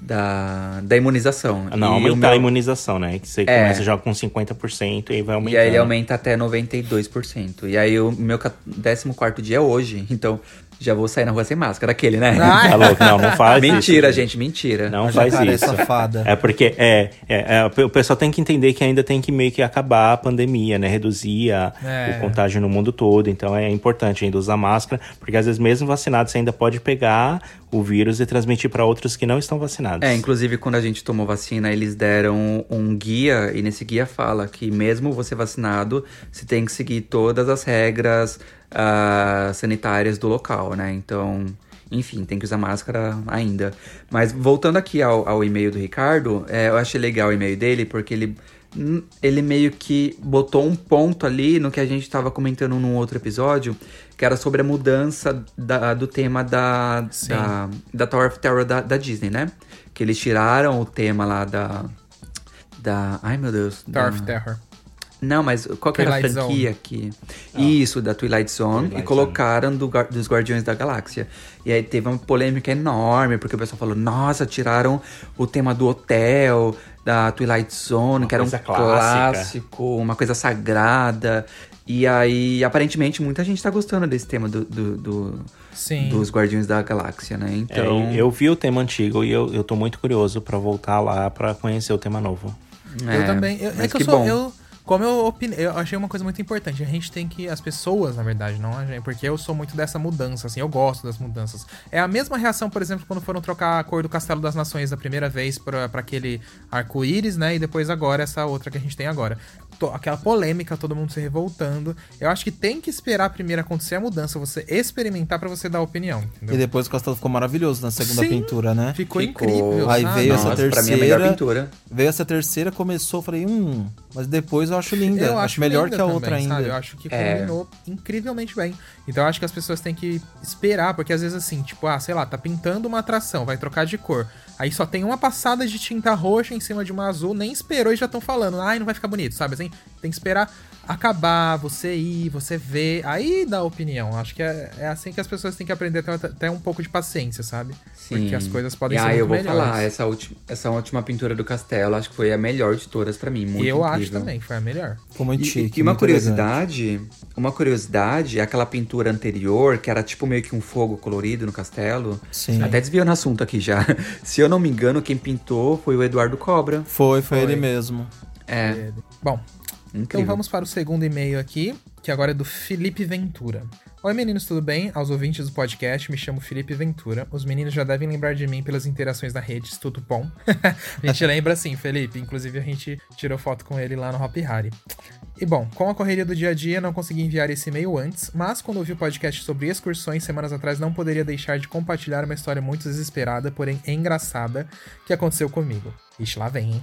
da, da imunização. Não, E o aumentar meu- a imunização, né? Que você É. começa já com 50% e aí vai E aumentando. aí ele aumenta até 92%. E aí o meu ca- 14 dia é hoje. Então já vou sair na rua sem máscara, aquele, né? Ah, Tá louco? Não, não faz isso. mentira, gente, mentira. Não faz jacaré isso. safada. É porque é, é, é, o pessoal tem que entender que ainda tem que meio que acabar a pandemia, né? Reduzir a- É. o contágio no mundo todo. Então é importante ainda usar máscara, porque às vezes mesmo vacinado você ainda pode pegar o vírus e transmitir para outros que não estão vacinados. É, inclusive quando a gente tomou vacina, eles deram um guia, e nesse guia fala que mesmo você vacinado, você tem que seguir todas as regras ah, sanitárias do local, né? Então, enfim, tem que usar máscara ainda. Mas voltando aqui ao, ao e-mail do Ricardo, é, eu achei legal o e-mail dele, porque ele, hum, ele meio que botou um ponto ali no que a gente estava comentando num outro episódio, que era sobre a mudança da- do tema da, da, da Tower of Terror da, da Disney, né? Que eles tiraram o tema lá da. Da. Ai meu Deus. Tower da- of Terror. Não, mas qual que era a franquia que. Isso, da Twilight Zone. Twilight e colocaram do, dos Guardiões da Galáxia. E aí teve uma polêmica enorme, porque o pessoal falou: nossa, tiraram o tema do hotel, da Twilight Zone, que era um clássica. clássico, uma coisa sagrada. E aí, aparentemente, muita gente tá gostando desse tema do, do- do- Sim. dos Guardiões da Galáxia, né? É, Então. eu vi o tema antigo e eu, eu tô muito curioso pra voltar lá pra conhecer o tema novo. Eu também. Eu, é que, que eu sou. bom. Eu, como eu eu achei uma coisa muito importante. A gente tem que. As pessoas, na verdade, não a gente. Porque eu sou muito dessa mudança, assim. Eu gosto das mudanças. É a mesma reação, por exemplo, quando foram trocar a cor do Castelo das Nações da primeira vez pra aquele arco-íris, né? E depois agora essa outra que a gente tem agora. Aquela polêmica, todo mundo se revoltando. Eu acho que tem que esperar primeiro acontecer a mudança, você experimentar pra você dar opinião. Entendeu? E depois o castelo ficou maravilhoso na segunda Sim. pintura, né? Ficou, Ficou. incrível. Aí sabe? veio essa Nossa, pra mim é a terceira. melhor pintura. Veio essa terceira, começou, falei, hum, mas depois eu acho linda. Eu acho, melhor linda que a também, outra ainda. sabe? Eu acho que É. combinou incrivelmente bem. Então eu acho que as pessoas têm que esperar, porque às vezes assim, tipo, ah, sei lá, tá pintando uma atração, vai trocar de cor. Aí só tem uma passada de tinta roxa em cima de uma azul, nem esperou e já estão falando, ai, não vai ficar bonito, sabe? Assim, tem que esperar acabar, você ir, você ver, aí dá opinião. Acho que é, é assim que as pessoas têm que aprender a ter até um pouco de paciência, sabe? Porque as coisas podem e ser aí muito eu vou melhores. falar, essa última, essa última pintura do castelo, acho que foi a melhor de todas pra mim, muito E eu acho incrível. também, foi a melhor. Ficou muito E, chique. e uma curiosidade, uma curiosidade, aquela pintura anterior, que era tipo meio que um fogo colorido no castelo. Sim. Até desviando o assunto aqui já. Se eu não me engano, quem pintou foi o Eduardo Cobra. Foi, foi, Foi. ele mesmo. É, Bom, incrível. Então vamos para o segundo e-mail aqui, que agora é do Felipe Ventura. Oi meninos, tudo bem? Aos ouvintes do podcast, me chamo Felipe Ventura. Os meninos já devem lembrar de mim pelas interações na rede, tudo bom? a gente lembra sim, Felipe. Inclusive a gente tirou foto com ele lá no Hop Harry. E bom, com a correria do dia a dia, não consegui enviar esse e-mail antes, mas quando ouvi o podcast sobre excursões semanas atrás, não poderia deixar de compartilhar uma história muito desesperada, porém engraçada, que aconteceu comigo. Ixi, lá vem, hein?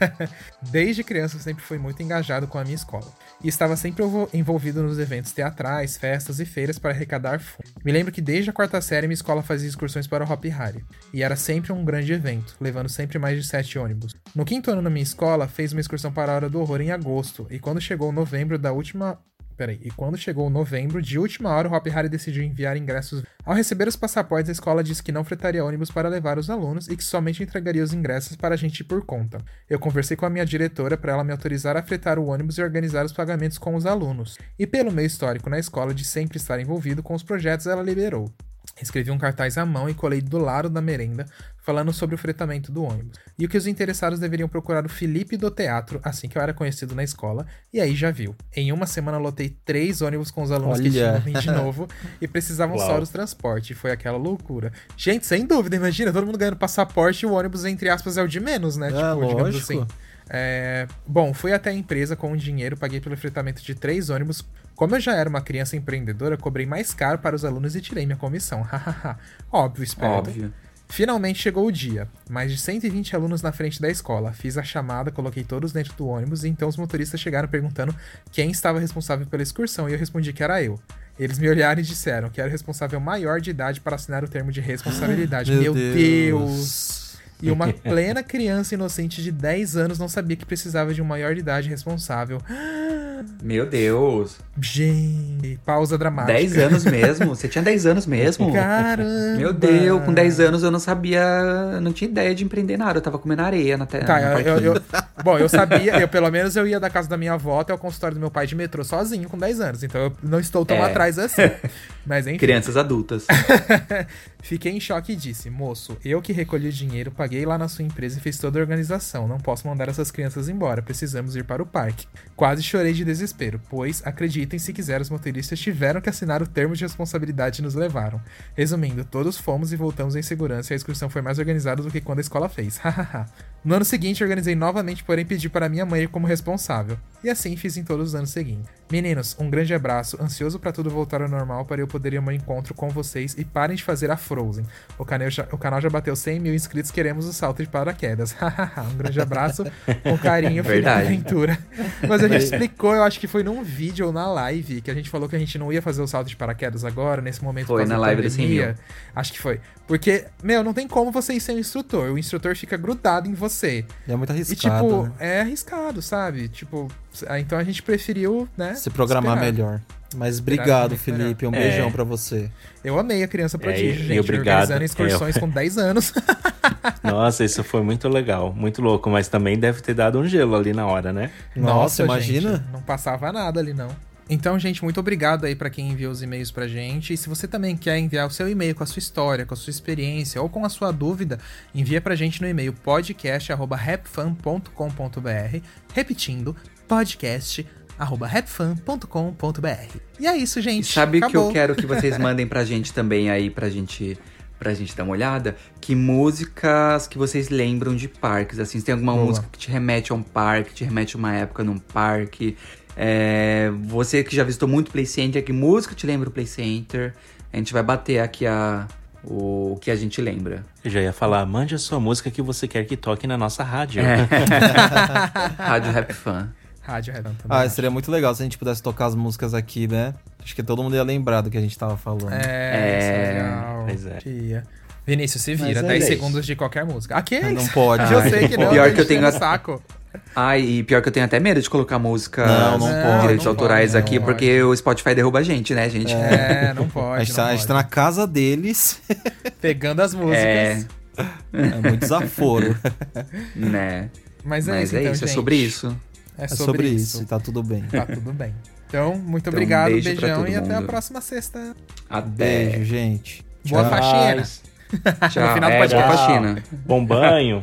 Desde criança eu sempre fui muito engajado com a minha escola. E estava sempre envolvido nos eventos teatrais, festas e feiras para arrecadar fundos. Me lembro que desde a quarta série minha escola fazia excursões para o Hop Harry. E era sempre um grande evento, levando sempre mais de sete ônibus. No quinto ano na minha escola, fez uma excursão para a Hora do Horror em agosto. E quando chegou novembro da última Peraí, e quando chegou novembro, de última hora, o Hop Harry decidiu enviar ingressos. Ao receber os passaportes, a escola disse que não fretaria ônibus para levar os alunos e que somente entregaria os ingressos para a gente por conta. Eu conversei com a minha diretora para ela me autorizar a fretar o ônibus e organizar os pagamentos com os alunos. E pelo meu histórico na escola de sempre estar envolvido com os projetos, ela liberou. Escrevi um cartaz à mão e colei do lado da merenda, falando sobre o fretamento do ônibus. E o que os interessados deveriam procurar o Felipe do Teatro, assim que eu era conhecido na escola, e aí já viu. Em uma semana lotei três ônibus com os alunos Olha. que tinham vindo de novo e precisavam Uau. só dos transporte. Foi aquela loucura. Gente, sem dúvida, imagina, todo mundo ganhando passaporte e o ônibus, entre aspas, é o de menos, né? É, tipo, lógico. digamos assim. É... Bom, fui até a empresa com o dinheiro, paguei pelo fretamento de três ônibus como eu já era uma criança empreendedora, cobrei mais caro para os alunos e tirei minha comissão. Óbvio, espero. Óbvio. Finalmente chegou o dia. Mais de 120 alunos na frente da escola. Fiz a chamada, coloquei todos dentro do ônibus e então os motoristas chegaram perguntando quem estava responsável pela excursão e eu respondi que era eu. Eles me olharam e disseram que era o responsável maior de idade para assinar o termo de responsabilidade. Meu, Meu Deus. Deus. E uma plena criança inocente de 10 anos não sabia que precisava de um maior de idade responsável. Meu Deus. Gente, pausa dramática. 10 anos mesmo? Você tinha 10 anos mesmo? Caramba. Meu Deus, com 10 anos eu não sabia, não tinha ideia de empreender nada. Eu tava comendo areia na terra. Tá, eu, eu, eu, bom, eu sabia, eu pelo menos eu ia da casa da minha avó até o consultório do meu pai de metrô sozinho com 10 anos. Então eu não estou tão é. atrás assim. Mas enfim. Crianças adultas. Fiquei em choque e disse: Moço, eu que recolhi o dinheiro, paguei lá na sua empresa e fiz toda a organização. Não posso mandar essas crianças embora. Precisamos ir para o parque. Quase chorei de desespero, pois, acreditem se quiser, os motoristas tiveram que assinar o termo de responsabilidade e nos levaram. Resumindo, todos fomos e voltamos em segurança e a excursão foi mais organizada do que quando a escola fez. Hahaha. No ano seguinte, organizei novamente, porém pedi para minha mãe como responsável. E assim fiz em todos os anos seguintes. Meninos, um grande abraço, ansioso para tudo voltar ao normal para eu poder ir ao meu encontro com vocês e parem de fazer a Frozen. O canal já, o canal já bateu 100 mil inscritos, queremos o salto de paraquedas. um grande abraço, com carinho, Felipe Aventura. Mas a gente explicou, eu acho que foi num vídeo ou na live, que a gente falou que a gente não ia fazer o salto de paraquedas agora, nesse momento. Foi na live do 100 mil. Acho que foi. Porque, meu, não tem como você ir sem o instrutor. O instrutor fica grudado em você. E é muito arriscado. E, tipo, né? é arriscado, sabe? Tipo, então a gente preferiu, né? Se programar esperar. melhor. Mas obrigado, Felipe. Um é. beijão para você. Eu amei a criança prodígio, é, gente. E obrigado. Organizando excursões é. com 10 anos. Nossa, isso foi muito legal. Muito louco. Mas também deve ter dado um gelo ali na hora, né? Nossa, Nossa imagina. Gente, não passava nada ali, não. Então, gente, muito obrigado aí para quem enviou os e-mails pra gente. E se você também quer enviar o seu e-mail com a sua história, com a sua experiência ou com a sua dúvida, envia pra gente no e-mail podcast@rapfan.com.br, repetindo, podcast@rapfan.com.br. E é isso, gente. E sabe o que eu quero que vocês mandem pra gente também aí pra gente pra gente dar uma olhada, que músicas que vocês lembram de parques, assim, se tem alguma Boa. música que te remete a um parque, te remete a uma época num parque, é, você que já visitou muito Play Center, que música te lembra o Play Center? A gente vai bater aqui a, o que a gente lembra. Eu já ia falar, mande a sua música que você quer que toque na nossa rádio. É. rádio Rap Fan. Rádio Rap Fan também. Ah, seria muito legal se a gente pudesse tocar as músicas aqui, né? Acho que todo mundo ia lembrar do que a gente tava falando. É, é... legal. Pois é. Vinícius, se vira, 10 é segundos de qualquer música. Aqui é Não pode. Eu sei que não. Pior que eu tenho saco. Ai, e pior que eu tenho até medo de colocar música não, não pode, direitos não autorais pode, aqui, não porque pode. o Spotify derruba a gente, né, gente? É, não pode. a, gente tá, a gente tá na casa deles. Pegando as músicas. É, é muito desaforo. né? Mas é Mas isso, é então, isso, gente. é sobre isso. É sobre, é sobre isso. isso, tá tudo bem. Tá tudo bem. Então, muito então, obrigado, um beijo beijão e mundo. até a próxima sexta. Até. Beijo, gente. Boa Tchau. faxina. Tchau. no final do é, podcast. boa faxina. Bom banho.